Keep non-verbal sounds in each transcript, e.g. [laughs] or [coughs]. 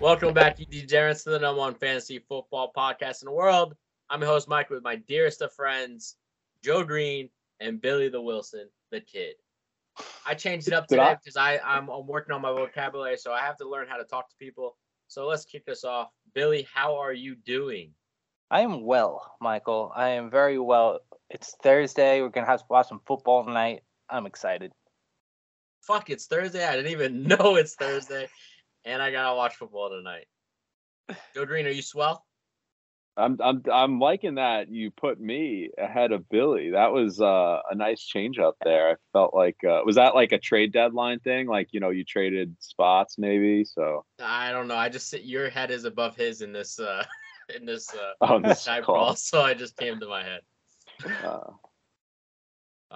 Welcome back, you degenerates, to the number one fantasy football podcast in the world. I'm your host, Mike, with my dearest of friends, Joe Green and Billy the Wilson, the kid. I changed it up today I? because I, I'm, I'm working on my vocabulary, so I have to learn how to talk to people. So let's kick this off. Billy, how are you doing? I am well, Michael. I am very well. It's Thursday. We're gonna have to watch some football tonight. I'm excited. Fuck, it's Thursday. I didn't even [laughs] know it's Thursday. And I gotta watch football tonight. [sighs] Joe Green, are you swell? I'm I'm I'm liking that you put me ahead of Billy. That was uh, a nice change up there. I felt like uh, was that like a trade deadline thing? Like you know you traded spots maybe. So I don't know. I just your head is above his in this uh [laughs] in this uh on this Skype call. call, so I just came to my head. Uh,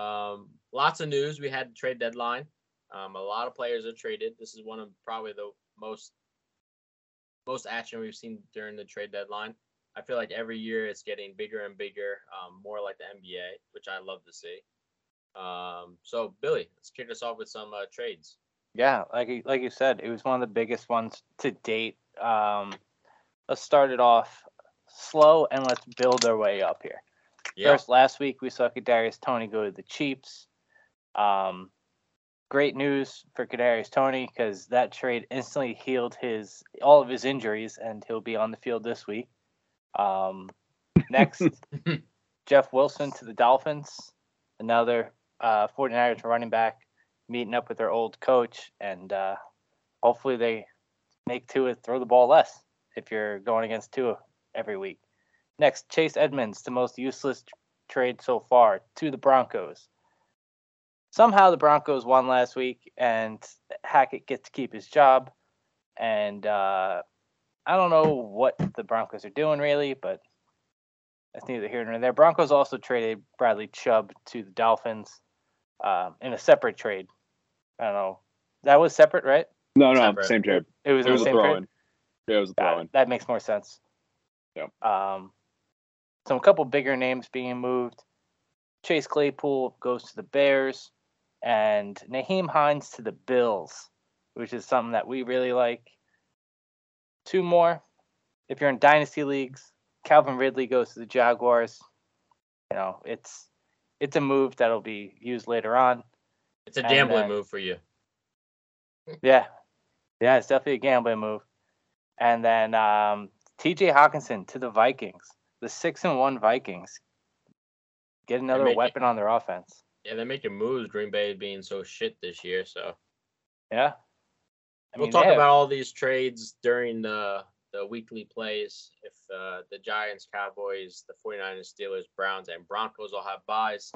Um, lots of news. We had trade deadline. Um, a lot of players are traded. This is one of probably the most most action we've seen during the trade deadline. I feel like every year it's getting bigger and bigger, um, more like the NBA, which I love to see. Um, so Billy, let's kick us off with some uh, trades. Yeah, like you- like you said, it was one of the biggest ones to date. Um, let's start it off slow and let's build our way up here. Yeah, First, last week we saw Kadarius Toney go to the Chiefs. Um, great news for Kadarius Toney because that trade instantly healed his all of his injuries, and he'll be on the field this week. Um, [laughs] next, [laughs] Jeff Wilson to the Dolphins, another uh, 49ers running back meeting up with their old coach, and uh, hopefully they make Tua throw the ball less if you're going against Tua every week. Next, Chase Edmonds, the most useless trade so far, to the Broncos. Somehow the Broncos won last week, and Hackett gets to keep his job. And uh, I don't know what the Broncos are doing really, but that's neither here nor there. Broncos also traded Bradley Chubb to the Dolphins um, in a separate trade. I don't know. That was separate, right? no, no, Separate. same trade. It was It was the a same throw trade. in. Yeah, it was a throw it. in. That makes more sense. Yep. Um, some couple bigger names being moved. Chase Claypool goes to the Bears, and Nyheim Hines to the Bills, which is something that we really like. Two more. If you're in dynasty leagues, Calvin Ridley goes to the Jaguars. You know, it's it's a move that'll be used later on. it's a gambling uh, move for you. Yeah, yeah, it's definitely a gambling move. And then um, T.J. Hockenson to the Vikings, the six and one Vikings. Get another weapon on their offense. Yeah, they're making moves. Green Bay being so shit this year, so Yeah. I we'll mean, talk have- about all these trades during the the weekly plays. If uh, the Giants, Cowboys, the 49ers, Steelers, Browns, and Broncos all have buys.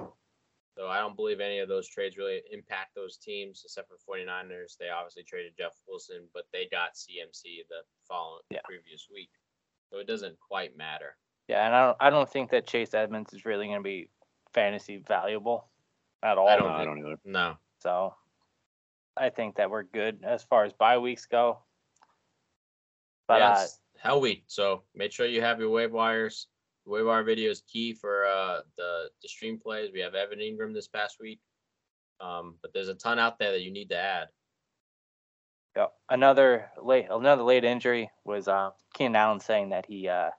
So I don't believe any of those trades really impact those teams except for 49ers. They obviously traded Jeff Wilson, but they got CMC the following Yeah. previous week. So it doesn't quite matter. Yeah, and I don't I don't think that Chase Edmonds is really going to be fantasy valuable at all. I No, don't I don't either. No. So I think that we're good as far as bye weeks go. But yeah, uh, it's hell week. So make sure you have your wave wires. The wave wire video is key for uh, the the stream plays. We have Evan Engram this past week. Um, but there's a ton out there that you need to add. Yeah, another late another late injury was uh, Keenan Allen saying that he uh,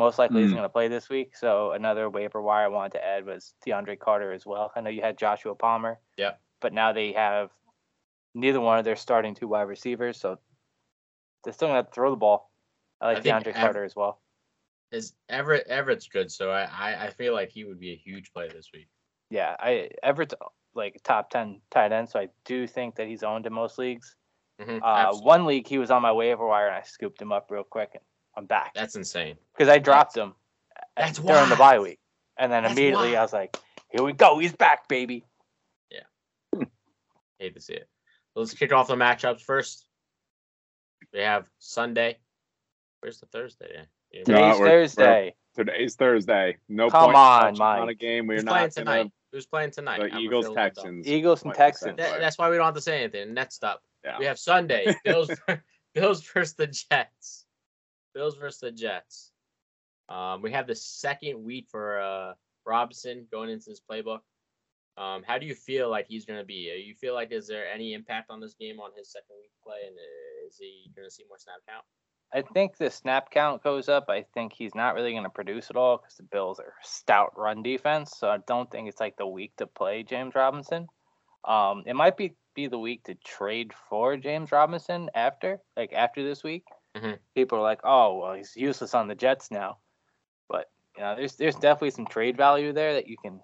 most likely isn't Mm. going to play this week. So another waiver wire I wanted to add was DeAndre Carter as well. I know you had Joshua Palmer. Yeah. But now they have neither one of their starting two wide receivers, so they're still going to throw the ball. I like I DeAndre Ev- Carter as well. Is Everett Everett's good, so I, I I feel like he would be a huge play this week. Yeah, I Everett's like top ten tight end, so I do think that he's owned in most leagues. Mhm, Uh, one league he was on my waiver wire and I scooped him up real quick and I'm back. That's insane. because I dropped him a- That's during the wild. bye week, and then That's immediately I was like, "Here we go, he's back, baby." Yeah, hate to see it. Let's kick off the matchups first. We have Sunday. Where's the Thursday? Yeah. No, Today's we're- Thursday. Today's Thursday. No Come point on, touching on a game. We're Who's playing tonight? gonna. Who's playing tonight? The I'm Eagles Texans. Eagles and Like Texans. That- that's why we don't have to say anything. Next up, Yeah. we have Sunday. [laughs] Bills, [laughs] Bills versus the Jets. Bills versus the Jets. Um, we have the second week for uh, Robinson going into his playbook. Um, how do you feel like he's going to be? Uh, You feel like is there any impact on this game on his second week play, and uh, Is he going to see more snap count? I think the snap count goes up. I think he's not really going to produce at all because the Bills are stout run defense. So I don't think it's like the week to play James Robinson. Um, it might be be the week to trade for James Robinson after, like after this week. Mhm. People are like, "Oh, well, he's useless on the Jets now," but you know, there's there's definitely some trade value there that you can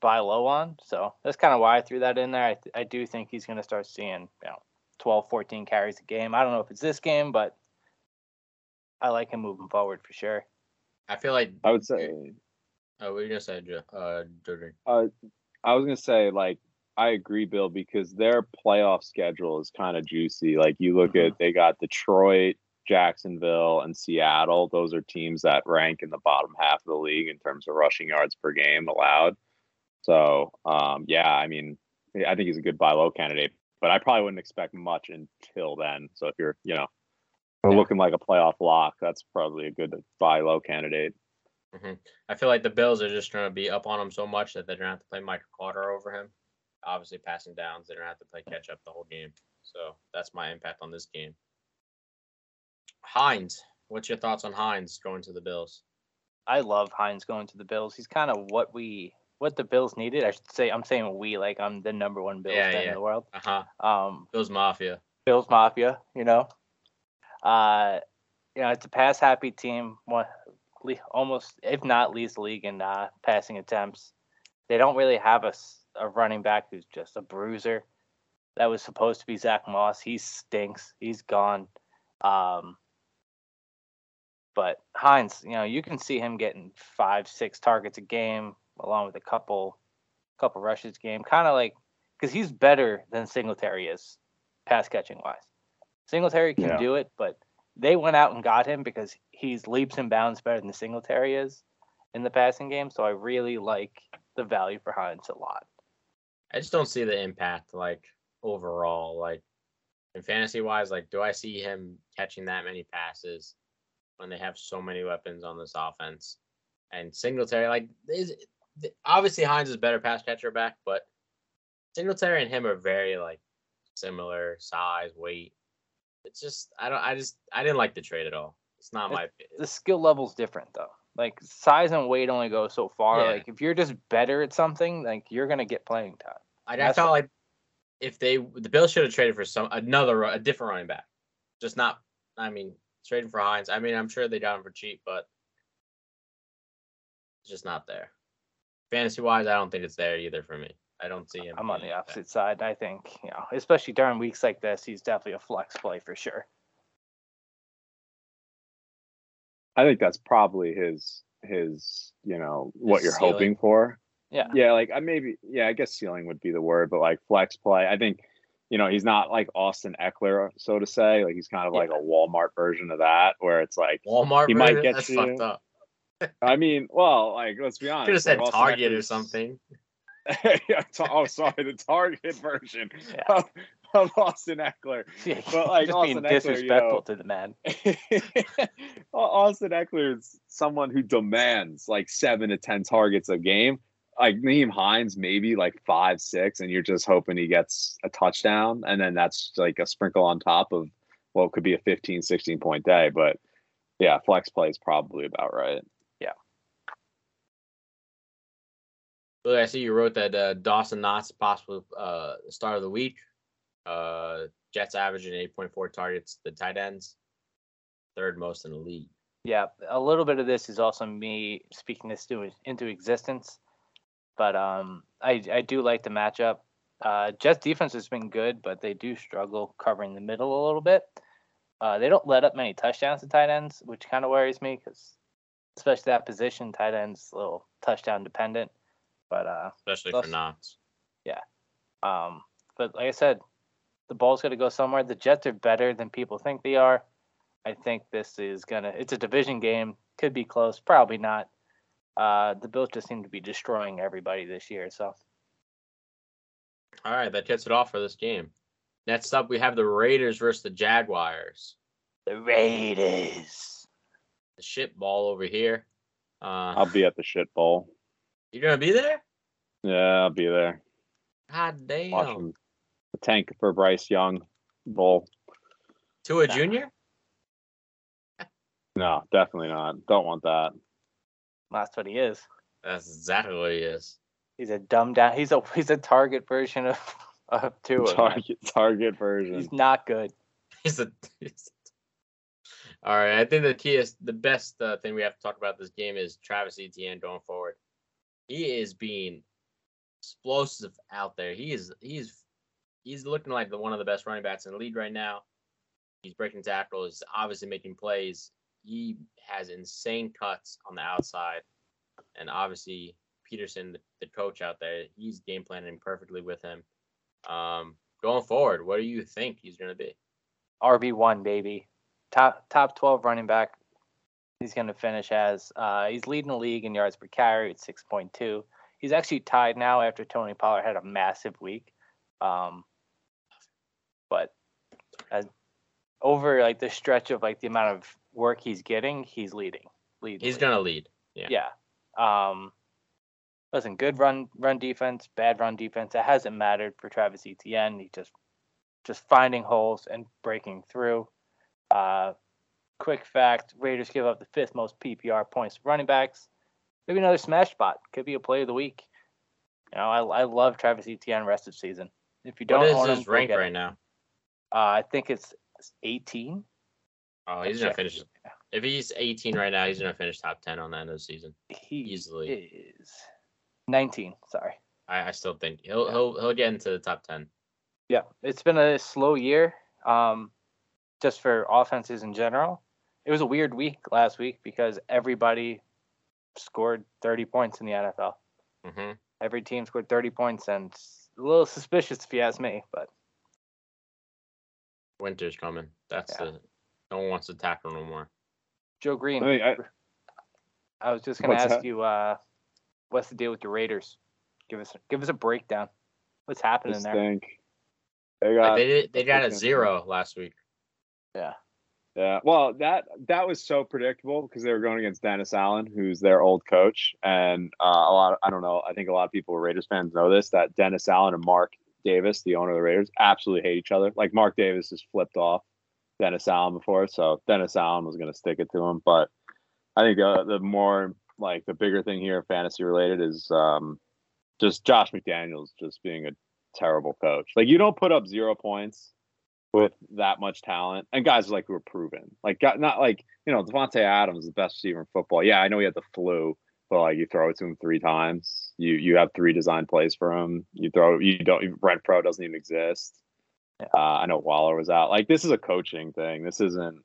buy low on. So that's kind of why I threw that in there. I, th- I do think he's going to start seeing you know 12, 14 carries a game. I don't know if it's this game, but I like him moving forward for sure. I feel like. I would say Oh, what were you going to say, Jo- uh, Jordan? I was gonna say like I agree, Bill, because their playoff schedule is kind of juicy. Like you look Mhm. at they got Detroit, Jacksonville, and Seattle. Those are teams that rank in the bottom half of the league in terms of rushing yards per game allowed. So um, yeah, I mean, I think he's a good buy low candidate, but I probably wouldn't expect much until then. So if you're, you know, Yeah. looking like a playoff lock, that's probably a good buy low candidate. I feel like the Bills are just going to be up on him so much that they're going to have to play Michael Carter over him. Obviously, passing downs, they're going to have to play catch up the whole game. So that's my impact on this game. Hines, what's your thoughts on Hines going to the Bills? I love Hines going to the Bills. He's kind of what we what the Bills needed. I should say I'm saying we like I'm the number one Bills Yeah, fan yeah. in the world. Uh huh. Um, Bills Mafia. Bills Mafia, you know. Uh, you know, it's a pass happy team. One, almost, if not leads the league in uh, passing attempts. They don't really have a, a running back who's just a bruiser. That was supposed to be Zach Moss. He stinks. He's gone. Um, but Hines, you know, you can see him getting five, six targets a game, along with a couple, couple rushes a game. Kind of like, because he's better than Singletary is, pass catching wise. Singletary can Yeah. do it, but they went out and got him because he's leaps and bounds better than Singletary is in the passing game. So I really like the value for Hines a lot. I just don't see the impact like overall. Like in fantasy wise, like do I see him catching that many passes when they have so many weapons on this offense? And Singletary, like is obviously Hines is a better pass catcher back, but Singletary and him are very like similar size, weight. It's just I don't I just I didn't like the trade at all. It's not my The skill level's different though. Like size and weight only go so far. Yeah. Like if you're just better at something, like you're gonna get playing time. I, I felt like if they the Bills should have traded for some another a different running back, just not. I mean, trading for Hines. I mean, I'm sure they got him for cheap, but it's just not there. Fantasy wise, I don't think it's there either for me. I don't see him. I'm on the an opposite side. I think, you know, especially during weeks like this, he's definitely a flex play for sure. I think that's probably his his you know what His you're ceiling. hoping for. Yeah. Yeah, like I maybe yeah, I guess ceiling would be the word, but like flex play, I think you know he's not like Austin Ekeler, so to say. Like he's kind of like a Walmart version of that, where it's like Walmart. He might get That's you- fucked up. I mean, well, like let's be honest. Could have said like, Target or something. [laughs] yeah, oh, sorry, the Target version Yeah. of, of Austin Ekeler. [laughs] Yeah, But, like, just being Austin Ekeler, you disrespectful know- to the man. [laughs] Austin Ekeler is someone who demands like seven to ten targets a game. Like Nyheim Hines, maybe like five, six, and you're just hoping he gets a touchdown. And then that's like a sprinkle on top of what could be a 15, 16 point day. But yeah, flex play is probably about right. Yeah. Look, I see you wrote that uh, Dawson Knox possible uh, start of the week. Uh, Jets averaging 8.4 targets. The tight ends, third most in the league. Yeah, a little bit of this is also me speaking this to, into existence, but um, I I do like the matchup. Uh, Jets defense has been good, but they do struggle covering the middle a little bit. Uh, they don't let up many touchdowns to tight ends, which kind of worries me because, especially that position, tight ends a little touchdown dependent. But uh, especially Plus- for Knox. Yeah. Um, but like I said, the ball's got to go somewhere. The Jets are better than people think they are. I think this is gonna. It's a division game. Could be close. Probably not. Uh, the Bills just seem to be destroying everybody this year. So All right, that gets it off for this game. Next up, we have the Raiders versus the Jaguars. the Raiders. The shit ball over here. Uh, I'll be at the shit ball. you're gonna be there? Yeah, I'll be there. God damn. Watching the tank for Bryce Young bowl. Tua Nah. Junior? No, definitely not. Don't want that. That's what he is. That's exactly what he is. He's a dumbed down. He's a [laughs] he's a target version of of Tua. man. Target target version. He's not good. He's a. [laughs] he's a- All right, I think the key is the best uh, thing we have to talk about this game is Travis Etienne going forward. He is being explosive out there. He is he's he's looking like the one of the best running backs in the league right now. He's breaking tackles, obviously making plays. He has insane cuts on the outside, and obviously Pederson, the, coach out there, he's game planning perfectly with him. Um, going forward, what do you think he's going to be? RB one baby, top top twelve running back. He's going to finish as uh, he's leading the league in yards per carry at six point two. He's actually tied now after Tony Pollard had a massive week. Um, but as, over like the stretch of like the amount of work he's getting, he's leading. the He's going to lead. Yeah. Yeah. Um, listen, good run run defense, bad run defense. It hasn't mattered for Travis Etienne. He just just finding holes and breaking through. Uh, quick fact: Raiders give up the fifth most PPR points to running backs. Maybe another smash spot. Could be a play of the week. You know, I, I love Travis Etienne rest of season. If you don't What is him, his go rank right him. now? Uh, I think it's 18. Oh, he's to finish. If he's 18 right now, he's going to finish top 10 on the end of the season. He Easily. is 19. Sorry. I, I still think he'll Yeah. he'll he'll get into the top 10. Yeah, it's been a slow year, um, just for offenses in general. It was a weird week last week because everybody scored 30 points in the NFL. hmm Every team scored 30 points, and a little suspicious if you ask me. But Winter's coming. That's Yeah. the no one wants to tackle no more. Joe Green, I mean, I, I was just gonna ask that? you, uh, what's the deal with the Raiders? Give us give us a breakdown. What's happening there? think they Like got they did, they got a zero last week. Yeah, Yeah, well, that that was so predictable because they were going against Dennis Allen, who's their old coach, and uh, a lot. Of, I don't know. I think a lot of people, who are Raiders fans, know this that Dennis Allen and Mark Davis, the owner of the Raiders, absolutely hate each other. Like Mark Davis has flipped off Dennis Allen before, so Dennis Allen was going to stick it to him. But I think uh, the more like the bigger thing here, fantasy related, is um, just Josh McDaniels just being a terrible coach. Like you don't put up zero points with that much talent and guys like who are proven. Like got not like you know Davante Adams is the best receiver in football. Yeah, I know he had the flu, but like you throw it to him three times, you you have three design plays for him. You throw you don't Brent Pro doesn't even exist. Uh, I know Waller was out. Like this is a coaching thing. This isn't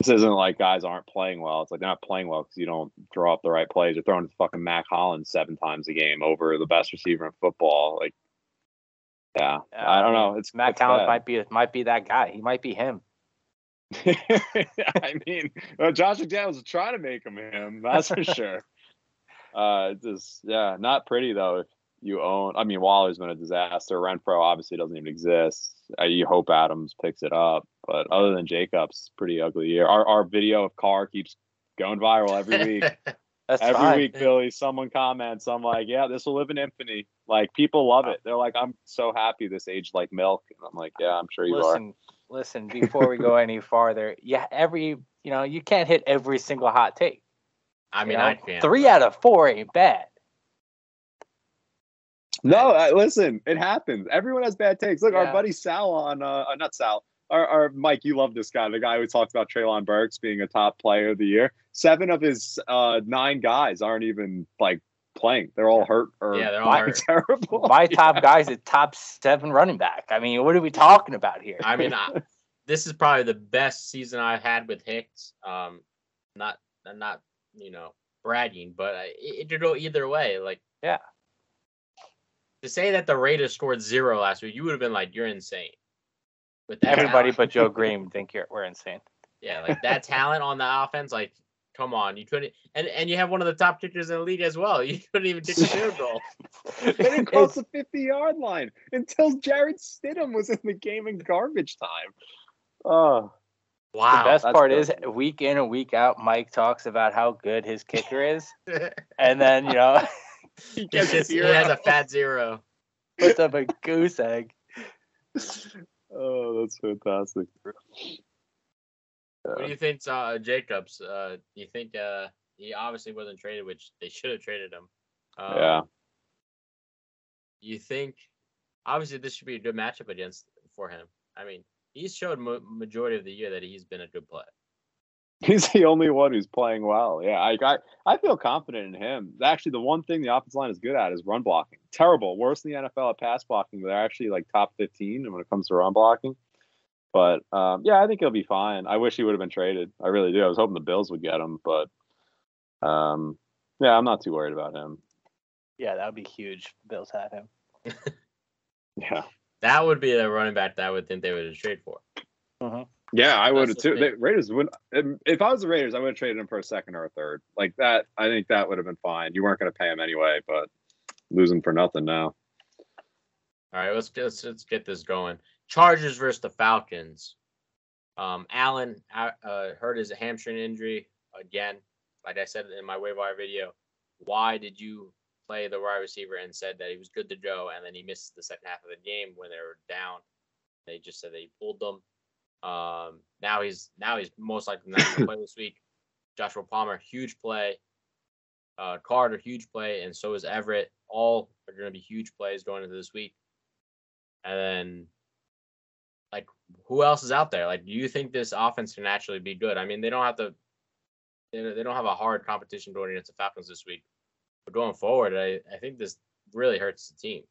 this isn't like guys aren't playing well. It's like they're not playing well because you don't draw up the right plays. You're throwing to fucking Mack Hollins seven times a game over the best receiver in football. Like, yeah, Yeah, I don't know. It's Collins bad. might be might be that guy. He might be him. [laughs] I mean, uh, Josh McDaniels was trying to make him him. That's for [laughs] sure. Uh, it's just yeah, not pretty though. If you own, I mean, Waller's been a disaster. Renfrow obviously doesn't even exist. Uh, you hope Adams picks it up, but other than Jacobs, pretty ugly year. Our our video of Carr keeps going viral every [laughs] week. That's every fine. week, Billy, someone comments. I'm like, yeah, this will live in infamy. Like people love it. They're like, I'm so happy this aged like milk. And I'm like, yeah, I'm sure you are. listen, listen. Before we go any farther, yeah, every you know you can't hit every single hot take. I you mean, know? I can't. Three but- out of four ain't bad. No, I, listen, it happens. Everyone has bad takes. Look, Yeah. our buddy Sal on, uh, uh, not Sal, our, our Mike, you love this guy, the guy who talked about Treylon Burks being a top player of the year. Seven of his uh, nine guys aren't even like playing. They're all hurt or Yeah, they're all playing hurt. [laughs] terrible. My [laughs] top guy's a top seven running back. I mean, what are we talking about here? I mean, [laughs] I, this is probably the best season I've had with Hicks. Um, not not you know bragging, but I, it, it could go either way. Like, Yeah. To say that the Raiders scored zero last week, you would have been like, you're insane. With that Everybody talent. but Joe [laughs] Green think you're, we're insane. yeah, like that talent on the offense, like. Come on, you couldn't, and and you have one of the top kickers in the league as well. [laughs] You couldn't even kick a field goal. [laughs] they didn't cross the 50 yard line until Jarrett Stidham was in the game in garbage time. Oh, Wow. the best that's part is week in and week out, Mike talks about how good his kicker is, and then you know [laughs] he He gets just- he zero. has a fat zero. puts up a goose egg. Oh, that's fantastic. What do you think, uh, Jacobs? Uh, you think uh, he obviously wasn't traded, which they should have traded him? Um, yeah. You think obviously this should be a good matchup against for him. I mean, he's showed mo- majority of the year that he's been a good player. He's the only one who's playing well. Yeah, I, I I feel confident in him. Actually, the one thing the offensive line is good at is run blocking. Terrible, worse than the NFL at pass blocking. They're actually like top fifteen when it comes to run blocking. But um, yeah, I think he'll be fine. I wish he would have been traded. I really do. I was hoping the Bills would get him, but um, yeah, I'm not too worried about him. Yeah, that would be huge. Bills had him. [laughs] Yeah, That would be the running back that I would think they would have traded for. Yeah, I would have too. The Raiders would. If I was the Raiders, I would have traded him for a second or a third. Like that, I think that would have been fine. You weren't going to pay him anyway, but losing for nothing now. All right, let's let's, let's get this going. Chargers versus the Falcons. Um, Allen uh, uh, hurt his hamstring injury again. Like I said in my waiver wire video, why did you play the wide receiver and said that he was good to go, and then he missed the second half of the game when they were down? They just said that he pulled them. Um, now he's now he's most likely not going [coughs] to play this week. Joshua Palmer, huge play. Uh, Carter, huge play, and so is Everett. All are going to be huge plays going into this week. And then, like, who else is out there? Like, do you think this offense can actually be good? I mean, they don't have to. They don't they don't have a hard competition going against the Falcons this week. But going forward, I, I think this really hurts the team.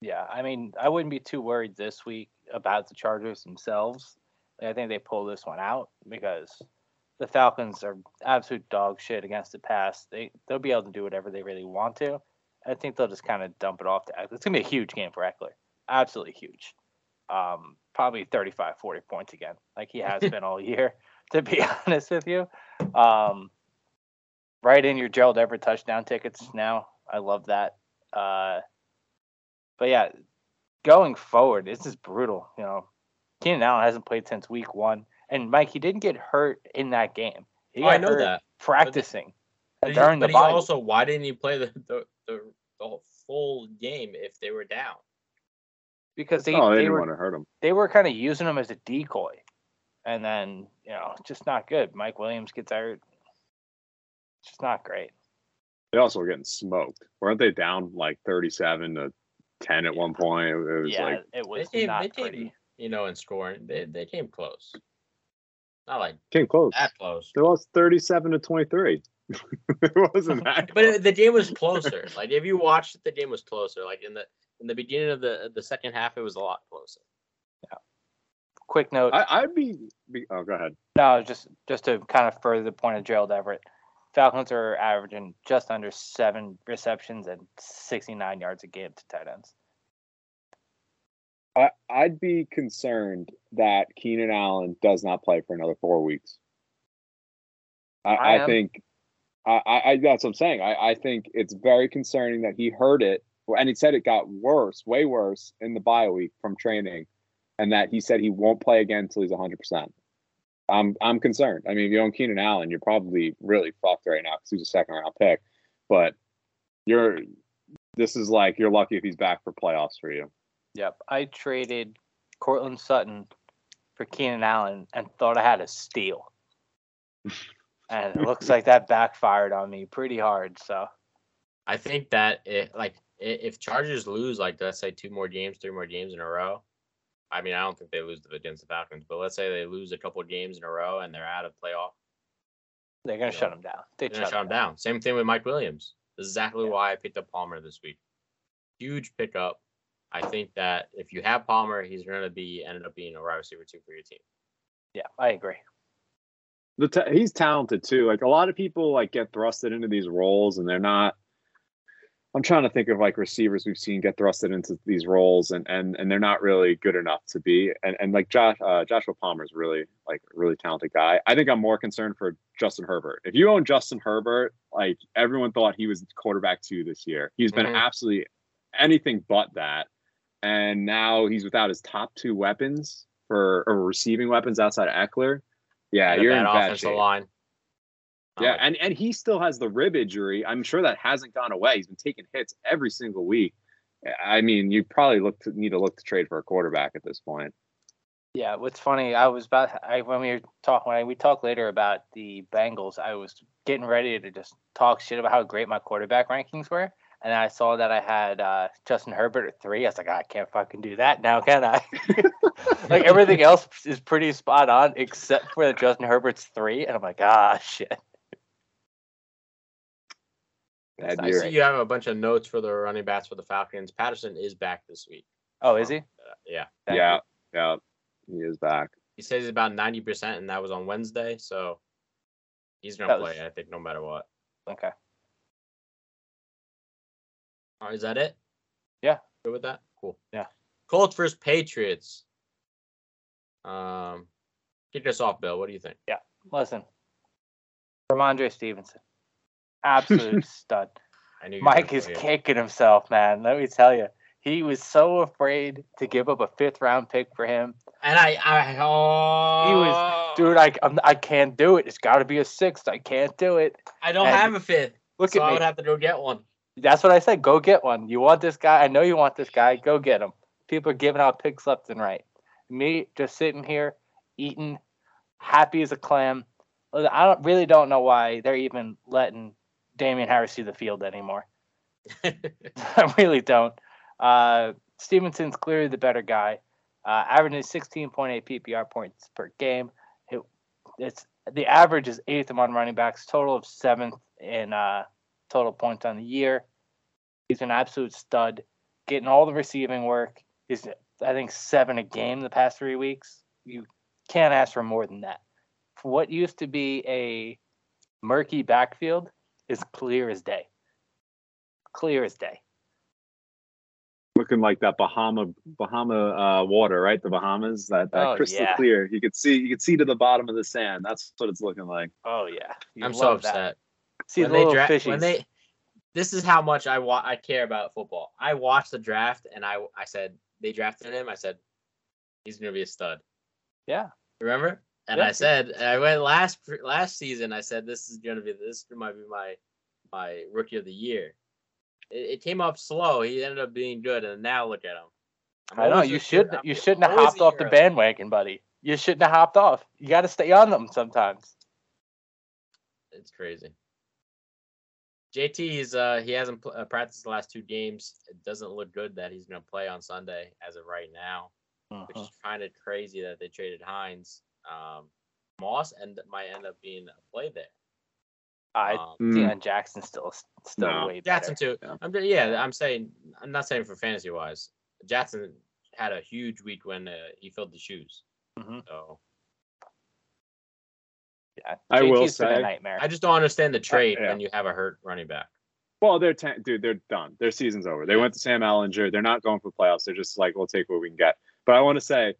Yeah, I mean, I wouldn't be too worried this week about the Chargers themselves. I think they pull this one out because the Falcons are absolute dog shit against the pass. They they'll be able to do whatever they really want to. I think they'll just kind of dump it off to Ekeler. It's gonna be a huge game for Ekeler, absolutely huge. Um, probably 35, 40 points again, like he has [laughs] been all year. To be [laughs] honest with you, um, right in your Gerald Everett touchdown tickets now. I love that. Uh, but yeah, going forward, this is brutal. You know, Keenan Allen hasn't played since week one, and Mike, he didn't get hurt in that game. He Oh, I know hurt that. practicing But he, during but the he bye. also, why didn't he play the, the, the, the full game if they were down? because they, oh, they, they didn't were want to hurt him. they were kind of using him as a decoy, and then you know, just not good. Mike Williams gets hurt. It's just not great. They also were getting smoked. Weren't they down like 37 to 10 at one point? It was yeah, like it was they came, not they came, pretty. you know, in scoring. They, they came close. Not like came close. that close. They lost 37 to 23. [laughs] it wasn't that. But close. it, the game was closer. like if you watched it, the game was closer. Like in the in the beginning of the the second half, it was a lot closer. Yeah. Quick note. I, I'd be, be. Oh, go ahead. No, just just to kind of further the point of Gerald Everett, Falcons are averaging just under seven receptions and 69 yards a game to tight ends. I, I'd be concerned that Keenan Allen does not play for another four weeks. I, I I, think. I, I, that's what I'm saying. I, I think it's very concerning that he heard it, and he said it got worse, way worse in the bye week from training, and that he said he won't play again until he's 100. percent I'm I'm concerned. I mean, if you own Keenan Allen, you're probably really fucked right now because he's a second round pick, but you're. This is like you're lucky if he's back for playoffs for you. Yep. I traded Courtland Sutton for Keenan Allen and thought I had a steal. [laughs] and it looks like that backfired on me pretty hard. So I think that it like if Chargers lose like let's say two more games, three more games in a row. I mean, I don't think they lose against the Falcons, but let's say they lose a couple of games in a row and they're out of playoff. they're gonna Yeah. shut him down. They They're gonna shut him down. Same thing with Mike Williams. This is exactly Yeah. why I picked up Palmer this week. Huge pickup. I think that if you have Palmer, he's gonna be ended up being a wide receiver two for your team. Yeah, I agree. the ta- he's talented too. Like a lot of people like get thrusted into these roles and they're not. I'm trying to think of like receivers we've seen get thrusted into these roles and and and they're not really good enough to be. And and like Josh uh, Joshua Palmer's really like really talented guy. I think I'm more concerned for Justin Herbert. If you own Justin Herbert, like everyone thought he was quarterback two this year. He's been Mhm. absolutely anything but that. And now he's without his top two weapons for or receiving weapons outside of Ekeler. Yeah, And you're in bad offensive shape. line. I Yeah, and and he still has the rib injury. I'm sure that hasn't gone away. He's been taking hits every single week. I mean, you probably look to need to look to trade for a quarterback at this point. Yeah, what's funny, I was about I when we were talking when we talk later about the Bengals, I was getting ready to just talk shit about how great my quarterback rankings were, and I saw that I had uh, Justin Herbert at three. I was like, "Ah, I can't fucking do that now, can I? [laughs] like everything else is pretty spot on except for that Justin Herbert's three, and I'm like, ah, shit. Bad I I year. see you have a bunch of notes for the running backs for the Falcons. Patterson is back this week. Oh, is he? Uh, yeah, yeah, you. yeah, he is back. he says he's about ninety percent, and that was on Wednesday, so he's gonna play. was- I think no matter what. Okay. All right, is that it? Yeah. Good with that? Cool. Yeah. Colts versus Patriots. Um, kick us off, Bill. What do you think? Yeah. Listen, Rhamondre Stevenson, absolute [laughs] stud. I knew Mike is kicking himself, man. Let me tell you, he was so afraid to give up a fifth round pick for him. And I, I, oh, he was, oh. Dude, I, I'm, I can't do it. It's got to be a sixth. I can't do it. I don't and- have a fifth, Look so I at would have to go get one. That's what I said. Go get one. You want this guy? I know you want this guy. Go get him. People are giving out picks left and right. Me just sitting here, eating, happy as a clam. I don't really don't know why they're even letting Damien Harris see the field anymore. [laughs] [laughs] I really don't. Uh, Stevenson's clearly the better guy. Uh, averaging 16.8 PPR points per game. It, it's the average is eighth among running backs. Total of seventh in uh, total points on the year. He's an absolute stud, getting all the receiving work. He's I think seven a game the past three weeks. You can't ask for more than that. For what used to be a murky backfield is clear as day. Clear as day. Looking like that Bahama Bahama uh, water, right? The Bahamas, that, that Oh, crystal yeah. clear. You could see you could see to the bottom of the sand. That's what it's looking like. Oh yeah, You I'm so love that. upset. See when the little they fishies. when they this is how much I wa- I care about football. I watched the draft and I I said they drafted him. I said he's gonna be a stud. Yeah. Remember? And. I said I went last last season. I said this is gonna be this might be my my rookie of the year. It, it came up slow. He ended up being good, and now look at him. I'm I know you should you shouldn't have hopped off the bandwagon, buddy. You shouldn't have hopped off. You got to stay on them sometimes. It's crazy. JT is uh he hasn't pl- uh, practiced the last two games. It doesn't look good that he's gonna play on Sunday as of right now, which Mhm. is kind of crazy that they traded Hines. Um, Moss and might end up being a play there. I Um, Mm. Deon Jackson still still No. way better. Jackson too. Yeah. I'm yeah. I'm saying I'm not saying for fantasy wise. Jackson had a huge week when uh, he filled the shoes. Mhm. So Yeah, I will JT's a say- nightmare. I just don't understand the trade yeah. when you have a hurt running back. Well, they're ten, dude. They're done. Their season's over. They went to Sam Ehlinger. They're not going for playoffs. They're just like, we'll take what we can get. But I want to say,